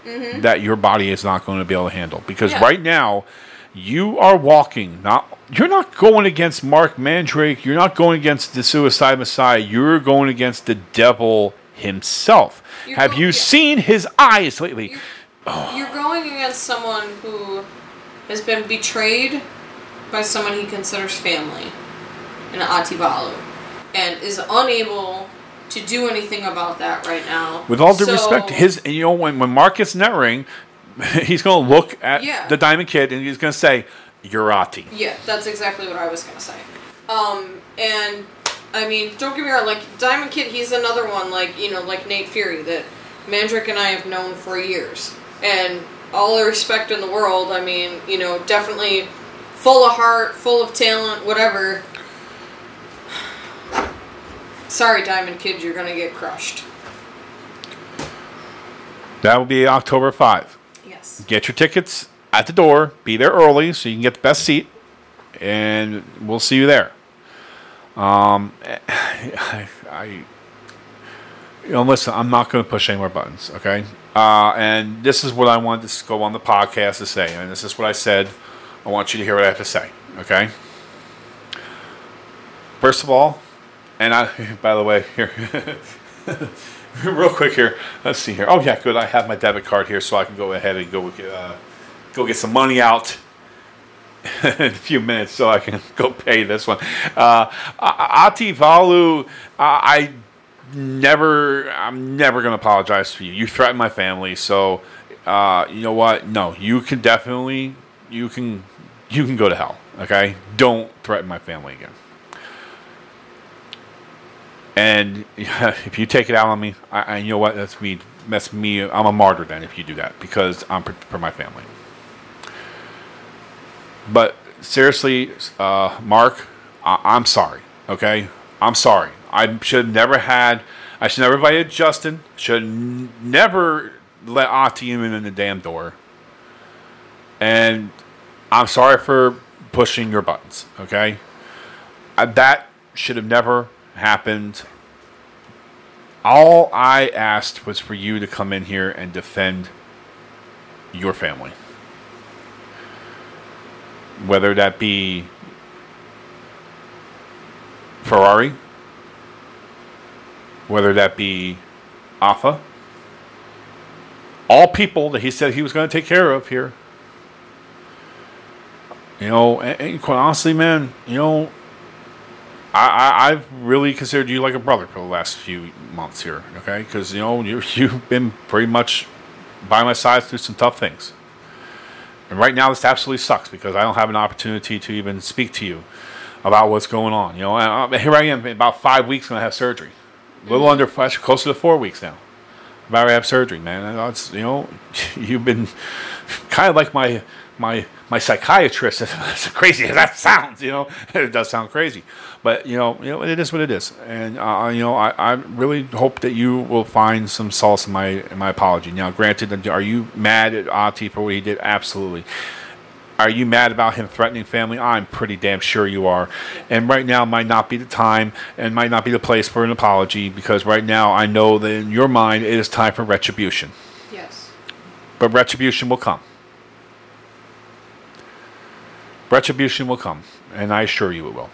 Speaker 5: mm-hmm. that your body is not going to be able to handle. Because
Speaker 4: Yeah.
Speaker 5: right now, you are walking. Not you're not going against Mark Mandrake. You're not going against the Suicide Messiah. You're going against the devil himself.
Speaker 4: You're
Speaker 5: Have
Speaker 4: go-
Speaker 5: you
Speaker 4: yeah.
Speaker 5: seen his eyes lately?
Speaker 4: You're, you're going against someone who has been betrayed by someone he considers family in Ativalu and is unable to do anything about that right now.
Speaker 5: With all due
Speaker 4: So-
Speaker 5: respect, his you know when when Mark gets in that ring, *laughs* he's going to look at
Speaker 4: Yeah.
Speaker 5: the Diamond Kid and he's going to say, "You're Ati."
Speaker 4: Yeah, that's exactly what I was gonna say. Um, and I mean, don't get me wrong. Like Diamond Kid, he's another one. Like you know, like Nate Fury that Mandrake and I have known for years, and all the respect in the world. I mean, you know, definitely full of heart, full of talent, whatever. Sorry, Diamond Kid, you're gonna get crushed.
Speaker 5: That will be October 5.
Speaker 4: Yes.
Speaker 5: Get your tickets at the door. Be there early so you can get the best seat, and we'll see you there. Um, *sighs* I, I you know, listen, I'm not going to push any more buttons, okay? Uh, and this is what I wanted to go on the podcast to say, and this is what I said. I want you to hear what I have to say, okay? First of all, and I, *laughs* by the way, here, *laughs* real quick here. Let's see here. Oh yeah, good. I have my debit card here, so I can go ahead and go uh, go get some money out *laughs* in a few minutes, so I can go pay this one. Uh, Ati Valu, uh, I never, I'm never gonna apologize for you. You threatened my family, so uh, you know what? No, you can definitely, you can, you can go to hell. Okay, don't threaten my family again. And *laughs* if you take it out on me, I, I you know what? That's me. That's me. I'm a martyr then if you do that because I'm for, for my family. But seriously, uh, Mark, I, I'm sorry. Okay, I'm sorry. I should have never had. I should never invited Justin. Should n- never let Ati in the damn door. And I'm sorry for pushing your buttons. Okay, uh, that should have never happened. All I asked was for you to come in here and defend your family. Whether that be Ferrari, whether that be Alpha, all people that he said he was going to take care of here, You know, and, and quite honestly, man, you know, I, I I've really considered you like a brother for the last few months here. Okay, because you know you *laughs* you've been pretty much by my side through some tough things. And right now, this absolutely sucks because I don't have an opportunity to even speak to you about what's going on. You know, and uh, here I am about five weeks to have surgery. A little under, actually closer to four weeks now. About to have surgery, man. You know, *laughs* you've been kind of like my my my psychiatrist. *laughs* As crazy as that sounds, you know, *laughs* it does sound crazy, but you know, you know, it is what it is. And uh, you know, I, I really hope that you will find some solace in my in my apology. Now, granted, are you mad at Ati for what he did? Absolutely. Are you mad about him threatening family? I'm pretty damn sure you are. And right now might not be the time and might not be the place for an apology because right now I know that in your mind it is time for retribution.
Speaker 4: Yes.
Speaker 5: But retribution will come. Retribution will come, and I assure you it will.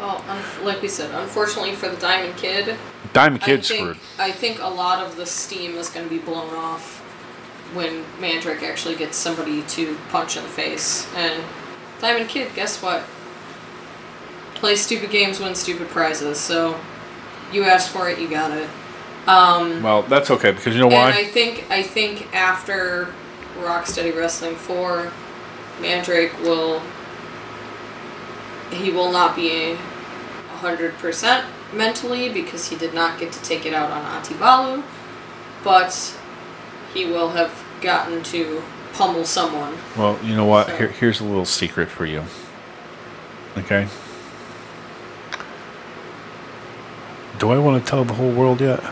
Speaker 4: Well, like we said, unfortunately for the Diamond Kid,
Speaker 5: Diamond
Speaker 4: I think
Speaker 5: screwed.
Speaker 4: I think a lot of the steam is going to be blown off when Mandrake actually gets somebody to punch in the face. And Diamond Kid, guess what? Play stupid games, win stupid prizes. So you asked for it, you got it. Um,
Speaker 5: Well, that's okay because you know
Speaker 4: and I
Speaker 5: why?
Speaker 4: think I think after Rocksteady Wrestling Four, Mandrake will he will not be hundred percent mentally because he did not get to take it out on Ativalu, but he will have gotten to pummel someone.
Speaker 5: Well, you know what?
Speaker 4: So-
Speaker 5: Here, here's a little secret for you. Okay. Do I want to tell the whole world yet? *laughs*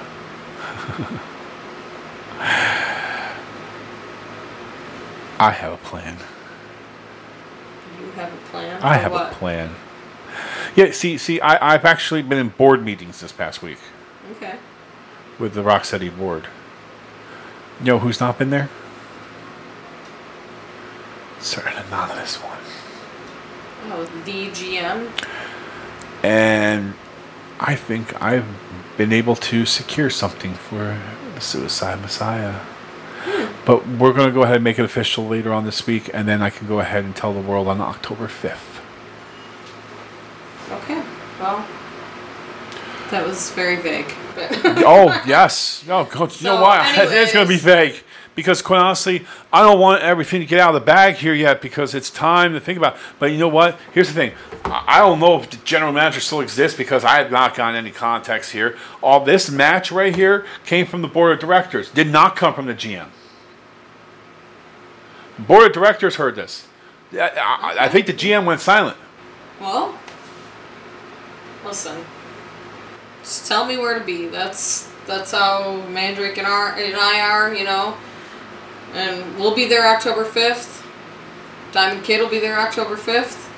Speaker 5: I have a plan.
Speaker 4: You have a plan.
Speaker 5: I have
Speaker 4: what?
Speaker 5: a plan. Yeah, see, see, I, I've actually been in board meetings this past week
Speaker 4: Okay.
Speaker 5: with the Rocksteady board. You know who's not been there? Certain anonymous one.
Speaker 4: Oh, the GM.
Speaker 5: And I think I've been able to secure something for the Suicide Messiah. Hmm. But we're going to go ahead and make it official later on this week, and then I can go ahead and tell the world on October 5th.
Speaker 4: Okay. Well, that was very vague. *laughs*
Speaker 5: Oh *laughs* yes, no, you
Speaker 4: So,
Speaker 5: know what? It's going to be vague because, quite honestly, I don't want everything to get out of the bag here yet because it's time to think about. But you know what? Here's the thing: I I don't know if the general manager still exists because I have not gotten any context here. All this match right here came from the board of directors, did not come from the GM. Board of directors heard this. I, I, I think the GM went silent.
Speaker 4: Well, listen. Just tell me where to be. That's that's how Mandrake and, our, and I are, you know. And we'll be there October fifth. Diamond Kid will be there October fifth.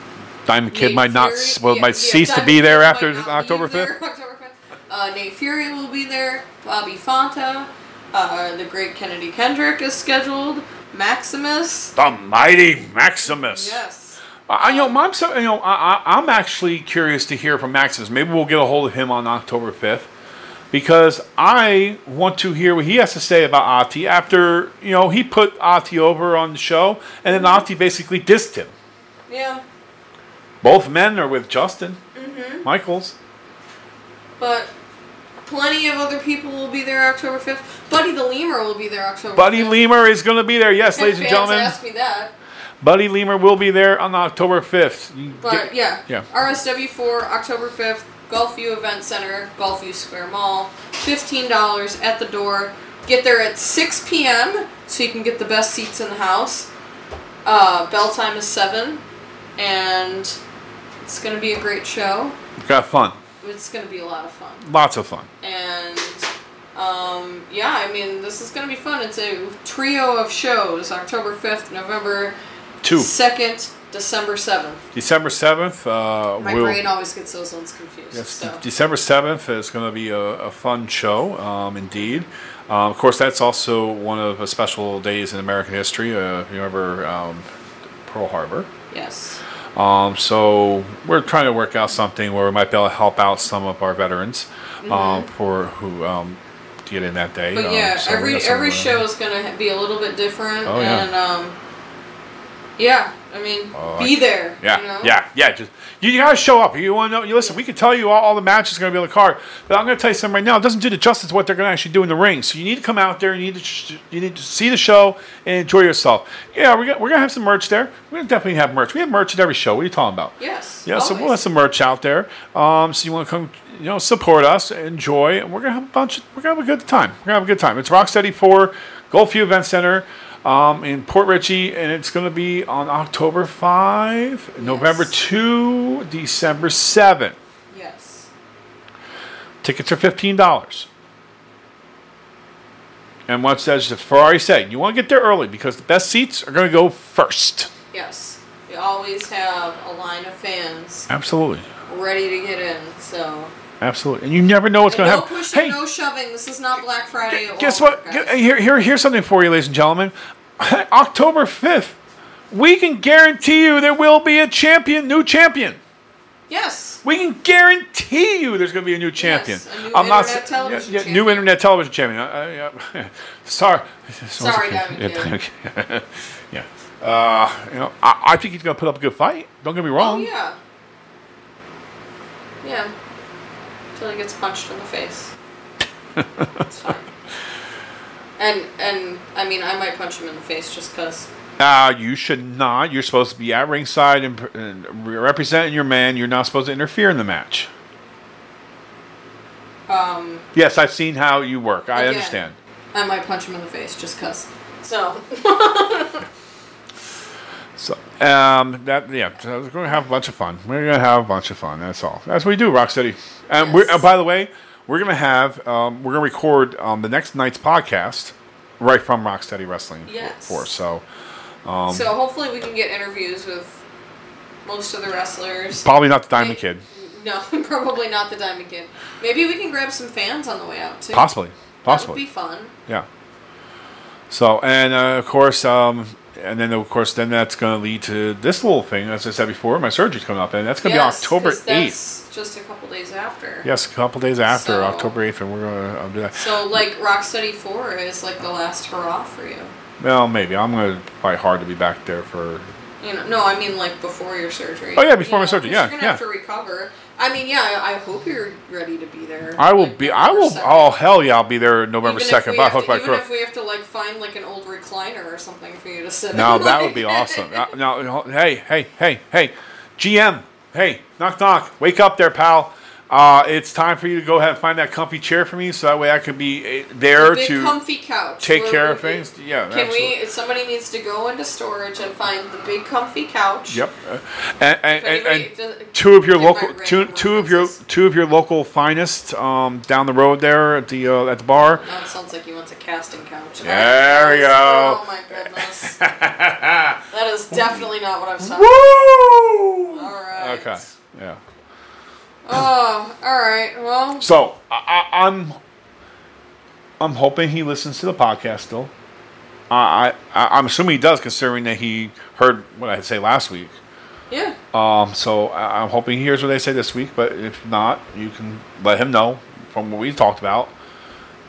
Speaker 5: Diamond Kid
Speaker 4: Nate
Speaker 5: might not
Speaker 4: Fury-
Speaker 5: well,
Speaker 4: yeah,
Speaker 5: might
Speaker 4: yeah,
Speaker 5: cease to be there after October fifth.
Speaker 4: October 5th. Uh, Nate Fury will be there. Bobby Fonta. Uh, the great Kennedy Kendrick is scheduled. Maximus.
Speaker 5: The mighty Maximus.
Speaker 4: Yes.
Speaker 5: I, you know, I'm so, you know, I, I, I'm actually curious to hear from Maximus. Maybe we'll get a hold of him on October 5th because I want to hear what he has to say about Ati after, you know, he put Ati over on the show and then Ati basically dissed him.
Speaker 4: Yeah.
Speaker 5: Both men are with Justin
Speaker 4: Mm-hmm.
Speaker 5: Michaels.
Speaker 4: But plenty of other people will be there October 5th. Buddy the Lemur will be there October
Speaker 5: Buddy
Speaker 4: 5th.
Speaker 5: Lemur is going to be there. Yes,
Speaker 4: And
Speaker 5: ladies and gentlemen.
Speaker 4: ask me that.
Speaker 5: Buddy Lemur will be there on October 5th.
Speaker 4: But
Speaker 5: get-
Speaker 4: yeah.
Speaker 5: yeah.
Speaker 4: RSW4, October 5th, Gulfview Event Center, Gulfview Square Mall. $15 at the door. Get there at 6 p.m. so you can get the best seats in the house. Uh, bell time is 7. And it's going to be a great show.
Speaker 5: Got fun.
Speaker 4: It's going to be a lot of fun.
Speaker 5: Lots of fun.
Speaker 4: And um, yeah, I mean, this is going to be fun. It's a trio of shows October 5th, November
Speaker 5: Two.
Speaker 4: 2nd, December 7th.
Speaker 5: December 7th. Uh,
Speaker 4: My
Speaker 5: we'll,
Speaker 4: brain always gets those ones confused.
Speaker 5: Yes,
Speaker 4: so.
Speaker 5: December 7th is going to be a, a fun show, um, indeed. Um, of course, that's also one of the special days in American history. Uh, if you remember um, Pearl Harbor.
Speaker 4: Yes.
Speaker 5: Um, so we're trying to work out something where we might be able to help out some of our veterans um, for who um, to get in that day.
Speaker 4: Mm-hmm. But
Speaker 5: Um,
Speaker 4: yeah,
Speaker 5: so
Speaker 4: every every
Speaker 5: uh,
Speaker 4: show is going to be a little bit different.
Speaker 5: Oh, yeah.
Speaker 4: And um, Yeah, I mean,
Speaker 5: Oh,
Speaker 4: be there.
Speaker 5: Yeah,
Speaker 4: you know?
Speaker 5: yeah, yeah. Just you, you gotta show up. You want to know? You listen. We can tell you all, all the matches going to be on the card, but I'm going to tell you something right now. It doesn't do the justice to what they're going to actually do in the ring. So you need to come out there. You need to you need to see the show and enjoy yourself. Yeah, we're gonna, we're gonna have some merch there. We're gonna definitely have merch. We have merch at every show. What are you talking about?
Speaker 4: Yes.
Speaker 5: Yeah, so we'll have some merch out there. Um, so you want to come, you know, support us, enjoy, and we're gonna have a bunch. Of, we're gonna have a good time. We're gonna have a good time. It's Rocksteady Four, Gulfview Event Center, um, in Port Richey, and it's gonna be on October five, November two, December seven.
Speaker 4: Yes.
Speaker 5: Tickets are fifteen dollars. And once as the Ferrari said, you want to get there early because the best seats are going to go first.
Speaker 4: Yes. We always have a line of fans
Speaker 5: Absolutely,
Speaker 4: ready to get in. So
Speaker 5: absolutely, and you never know what's going to
Speaker 4: no
Speaker 5: happen.
Speaker 4: pushing,
Speaker 5: Hey,
Speaker 4: no shoving. This is not Black Friday.
Speaker 5: Guess what?
Speaker 4: guys.
Speaker 5: Here, here, here's something for you, ladies and gentlemen. *laughs* October 5th, we can guarantee you there will be a champion, new champion.
Speaker 4: Yes.
Speaker 5: We can guarantee you there's going to be a new champion.
Speaker 4: a new
Speaker 5: I'm not
Speaker 4: internet
Speaker 5: sa-
Speaker 4: television
Speaker 5: yeah, yeah,
Speaker 4: champion.
Speaker 5: new internet television champion. Uh, uh, yeah. *laughs* Sorry,
Speaker 4: Sorry, Diamond *laughs*
Speaker 5: Yeah, yeah. Uh, you know, I, I think he's going to put up a good fight. Don't get me
Speaker 4: Oh
Speaker 5: wrong.
Speaker 4: yeah. Yeah. Until he gets punched in the face. *laughs* it's fine. And and I mean I might punch him in the face just cause.
Speaker 5: Uh, you should not. You're supposed to be at ringside and, and representing your man. You're not supposed to interfere in the match.
Speaker 4: Um,
Speaker 5: Yes, I've seen how you work. I
Speaker 4: Again.
Speaker 5: understand.
Speaker 4: I might punch him in the face just cause. So. *laughs*
Speaker 5: So, um, that yeah, so we're gonna have a bunch of fun. We're gonna have a bunch of fun. That's all. That's what we do, Rocksteady. And we're, uh, by the way, we're gonna have um, we're gonna record um, the next night's podcast right from Rocksteady Wrestling
Speaker 4: Yes.
Speaker 5: Force. So Um,
Speaker 4: so hopefully we can get interviews with most of the wrestlers.
Speaker 5: probably not the Diamond Kid. *laughs*
Speaker 4: No, *laughs* probably not the Diamond Kid. Maybe we can grab some fans on the way out too.
Speaker 5: Possibly,
Speaker 4: That would
Speaker 5: possibly.
Speaker 4: be fun.
Speaker 5: Yeah. So and uh, of course, um, and then of course, then that's going to lead to this little thing. As I said before, my surgery's coming up, and that's going to
Speaker 4: Yes,
Speaker 5: be October
Speaker 4: 'cause
Speaker 5: eighth.
Speaker 4: that's Just a couple days after.
Speaker 5: Yes, a couple days after
Speaker 4: So-
Speaker 5: October eighth, and we're going to do that.
Speaker 4: So like Rocksteady Four is like the last hurrah for you.
Speaker 5: Well, maybe I'm going to fight hard to be back there for.
Speaker 4: You know, no, I mean like before your surgery.
Speaker 5: Oh, yeah, before
Speaker 4: You
Speaker 5: my
Speaker 4: know,
Speaker 5: surgery, yeah,
Speaker 4: You're gonna
Speaker 5: yeah.
Speaker 4: have to recover. I mean, yeah, I I hope you're ready to be there.
Speaker 5: I will
Speaker 4: like,
Speaker 5: be. I will.
Speaker 4: 2nd.
Speaker 5: Oh hell yeah! I'll be there November second. By hook by
Speaker 4: Even if we have to like find like an old recliner or something for you to sit.
Speaker 5: No,
Speaker 4: in,
Speaker 5: that
Speaker 4: like-
Speaker 5: would *laughs* be awesome. Uh, Now, hey, hey, hey, hey, GM, hey, knock, knock, wake up there, pal. Uh, it's time for you to go ahead and find that comfy chair for me, so that way I can be uh, there to
Speaker 4: comfy couch.
Speaker 5: take care of things. Yeah,
Speaker 4: Can
Speaker 5: absolutely.
Speaker 4: we? If somebody needs to go into storage and find the big comfy couch.
Speaker 5: Yep, Uh, and and, and,
Speaker 4: anybody
Speaker 5: and
Speaker 4: does-
Speaker 5: two of your local two two of your two of your local finest um, down the road there at the uh, at the bar.
Speaker 4: Now it sounds like he wants a casting couch.
Speaker 5: There we go.
Speaker 4: Oh my goodness. *laughs* that is definitely not what I'm saying.
Speaker 5: Woo!
Speaker 4: All right.
Speaker 5: Okay. Yeah.
Speaker 4: Oh, all right. Well,
Speaker 5: So I, I, I'm I'm hoping he listens to the podcast still. I, I I'm assuming he does, considering that he heard what I had say last week.
Speaker 4: yeah.
Speaker 5: Um, so I, I'm hoping he hears what they say this week. But if not, you can let him know from what we talked about,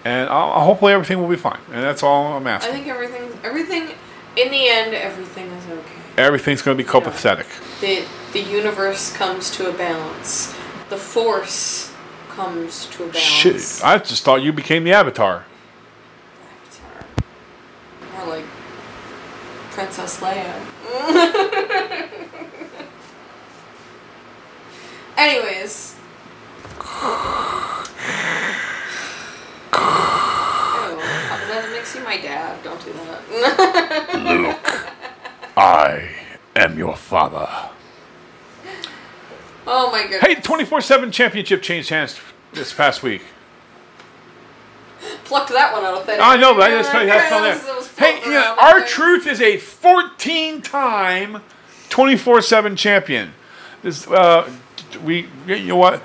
Speaker 5: and uh, hopefully everything will be fine. And that's all I'm asking.
Speaker 4: I think everything, everything, in the end, everything is okay.
Speaker 5: Everything's going to be copacetic.
Speaker 4: The the universe comes to a balance. The force comes to a balance.
Speaker 5: Shit, I just thought you became the Avatar.
Speaker 4: More like Princess Leia. *laughs* Anyways. Ew, that makes you my dad. Don't do that. *laughs*
Speaker 5: Luke, I am your father.
Speaker 4: Oh my goodness.
Speaker 5: Hey, 24 7 championship changed hands this past week.
Speaker 4: Plucked that one out of thin air.
Speaker 5: I know, but I just
Speaker 4: Yeah,
Speaker 5: had fun
Speaker 4: that that
Speaker 5: there. Hey, you know, R-Truth is a 14 time 24 7 champion. This, uh, we, you know what?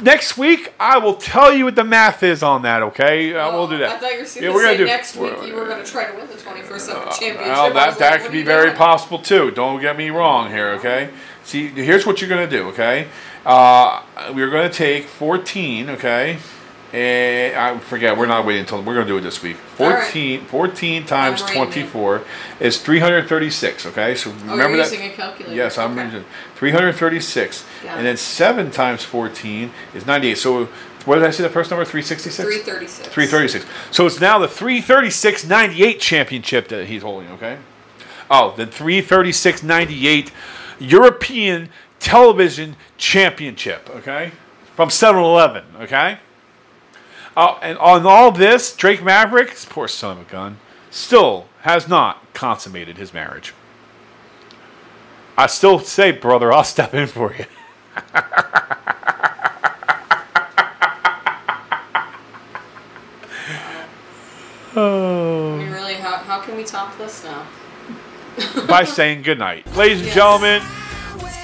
Speaker 5: Next week, I will tell you what the math is on that, okay? Uh, we'll do that.
Speaker 4: Oh, I thought you were
Speaker 5: Yeah, we're gonna do-
Speaker 4: next week you were going to try to win the 24 7
Speaker 5: Uh,
Speaker 4: championship.
Speaker 5: Well, that, that
Speaker 4: like,
Speaker 5: could be very
Speaker 4: doing?
Speaker 5: possible too. Don't get me wrong here, okay? See, here's what you're going to do, okay? Uh, we're going to take 14, okay? And I forget, we're not waiting until we're going to do it this week.
Speaker 4: All right.
Speaker 5: 14, 14 times
Speaker 4: I'm
Speaker 5: 24 is 336, okay? So
Speaker 4: Oh,
Speaker 5: remember
Speaker 4: you're
Speaker 5: that.
Speaker 4: using a calculator.
Speaker 5: Yes, I'm
Speaker 4: okay.
Speaker 5: using 336.
Speaker 4: Got
Speaker 5: and then 7 times 14 is 98. So what did I say the first number? 366?
Speaker 4: 336.
Speaker 5: 336. So it's now the 336 98 championship that he's holding, okay? Oh, the 336 98 European Television Championship, okay? From 7 Eleven, okay? Oh, and on all this, Drake Maverick, poor son of a gun, still has not consummated his marriage. I still say, brother, I'll step in for you.
Speaker 4: I *laughs* mean, really, how, how can we top this now?
Speaker 5: By saying goodnight. Ladies and
Speaker 4: Yes.
Speaker 5: gentlemen,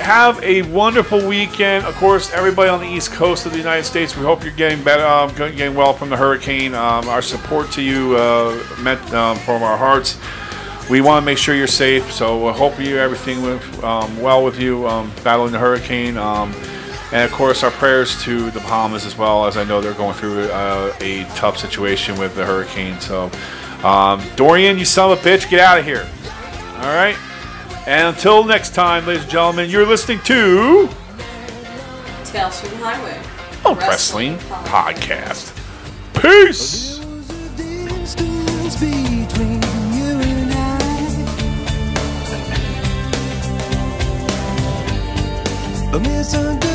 Speaker 5: have a wonderful weekend. Of course, everybody on the East Coast of the United States, we hope you're getting better, um, getting well from the hurricane. Um, our support to you uh, meant um, from our hearts. We want to make sure you're safe, so I hope you everything went um, well with you um, battling the hurricane. Um, and of course, our prayers to the Bahamas as well, as I know they're going through uh, a tough situation with the hurricane. So, um, Dorian, you son of a bitch, get out of here. All right. And until next time, ladies and gentlemen, you're listening to
Speaker 4: Tales from the Highway.
Speaker 5: a Wrestling Podcast. Peace.
Speaker 8: A distance between you and I. A misunderstanding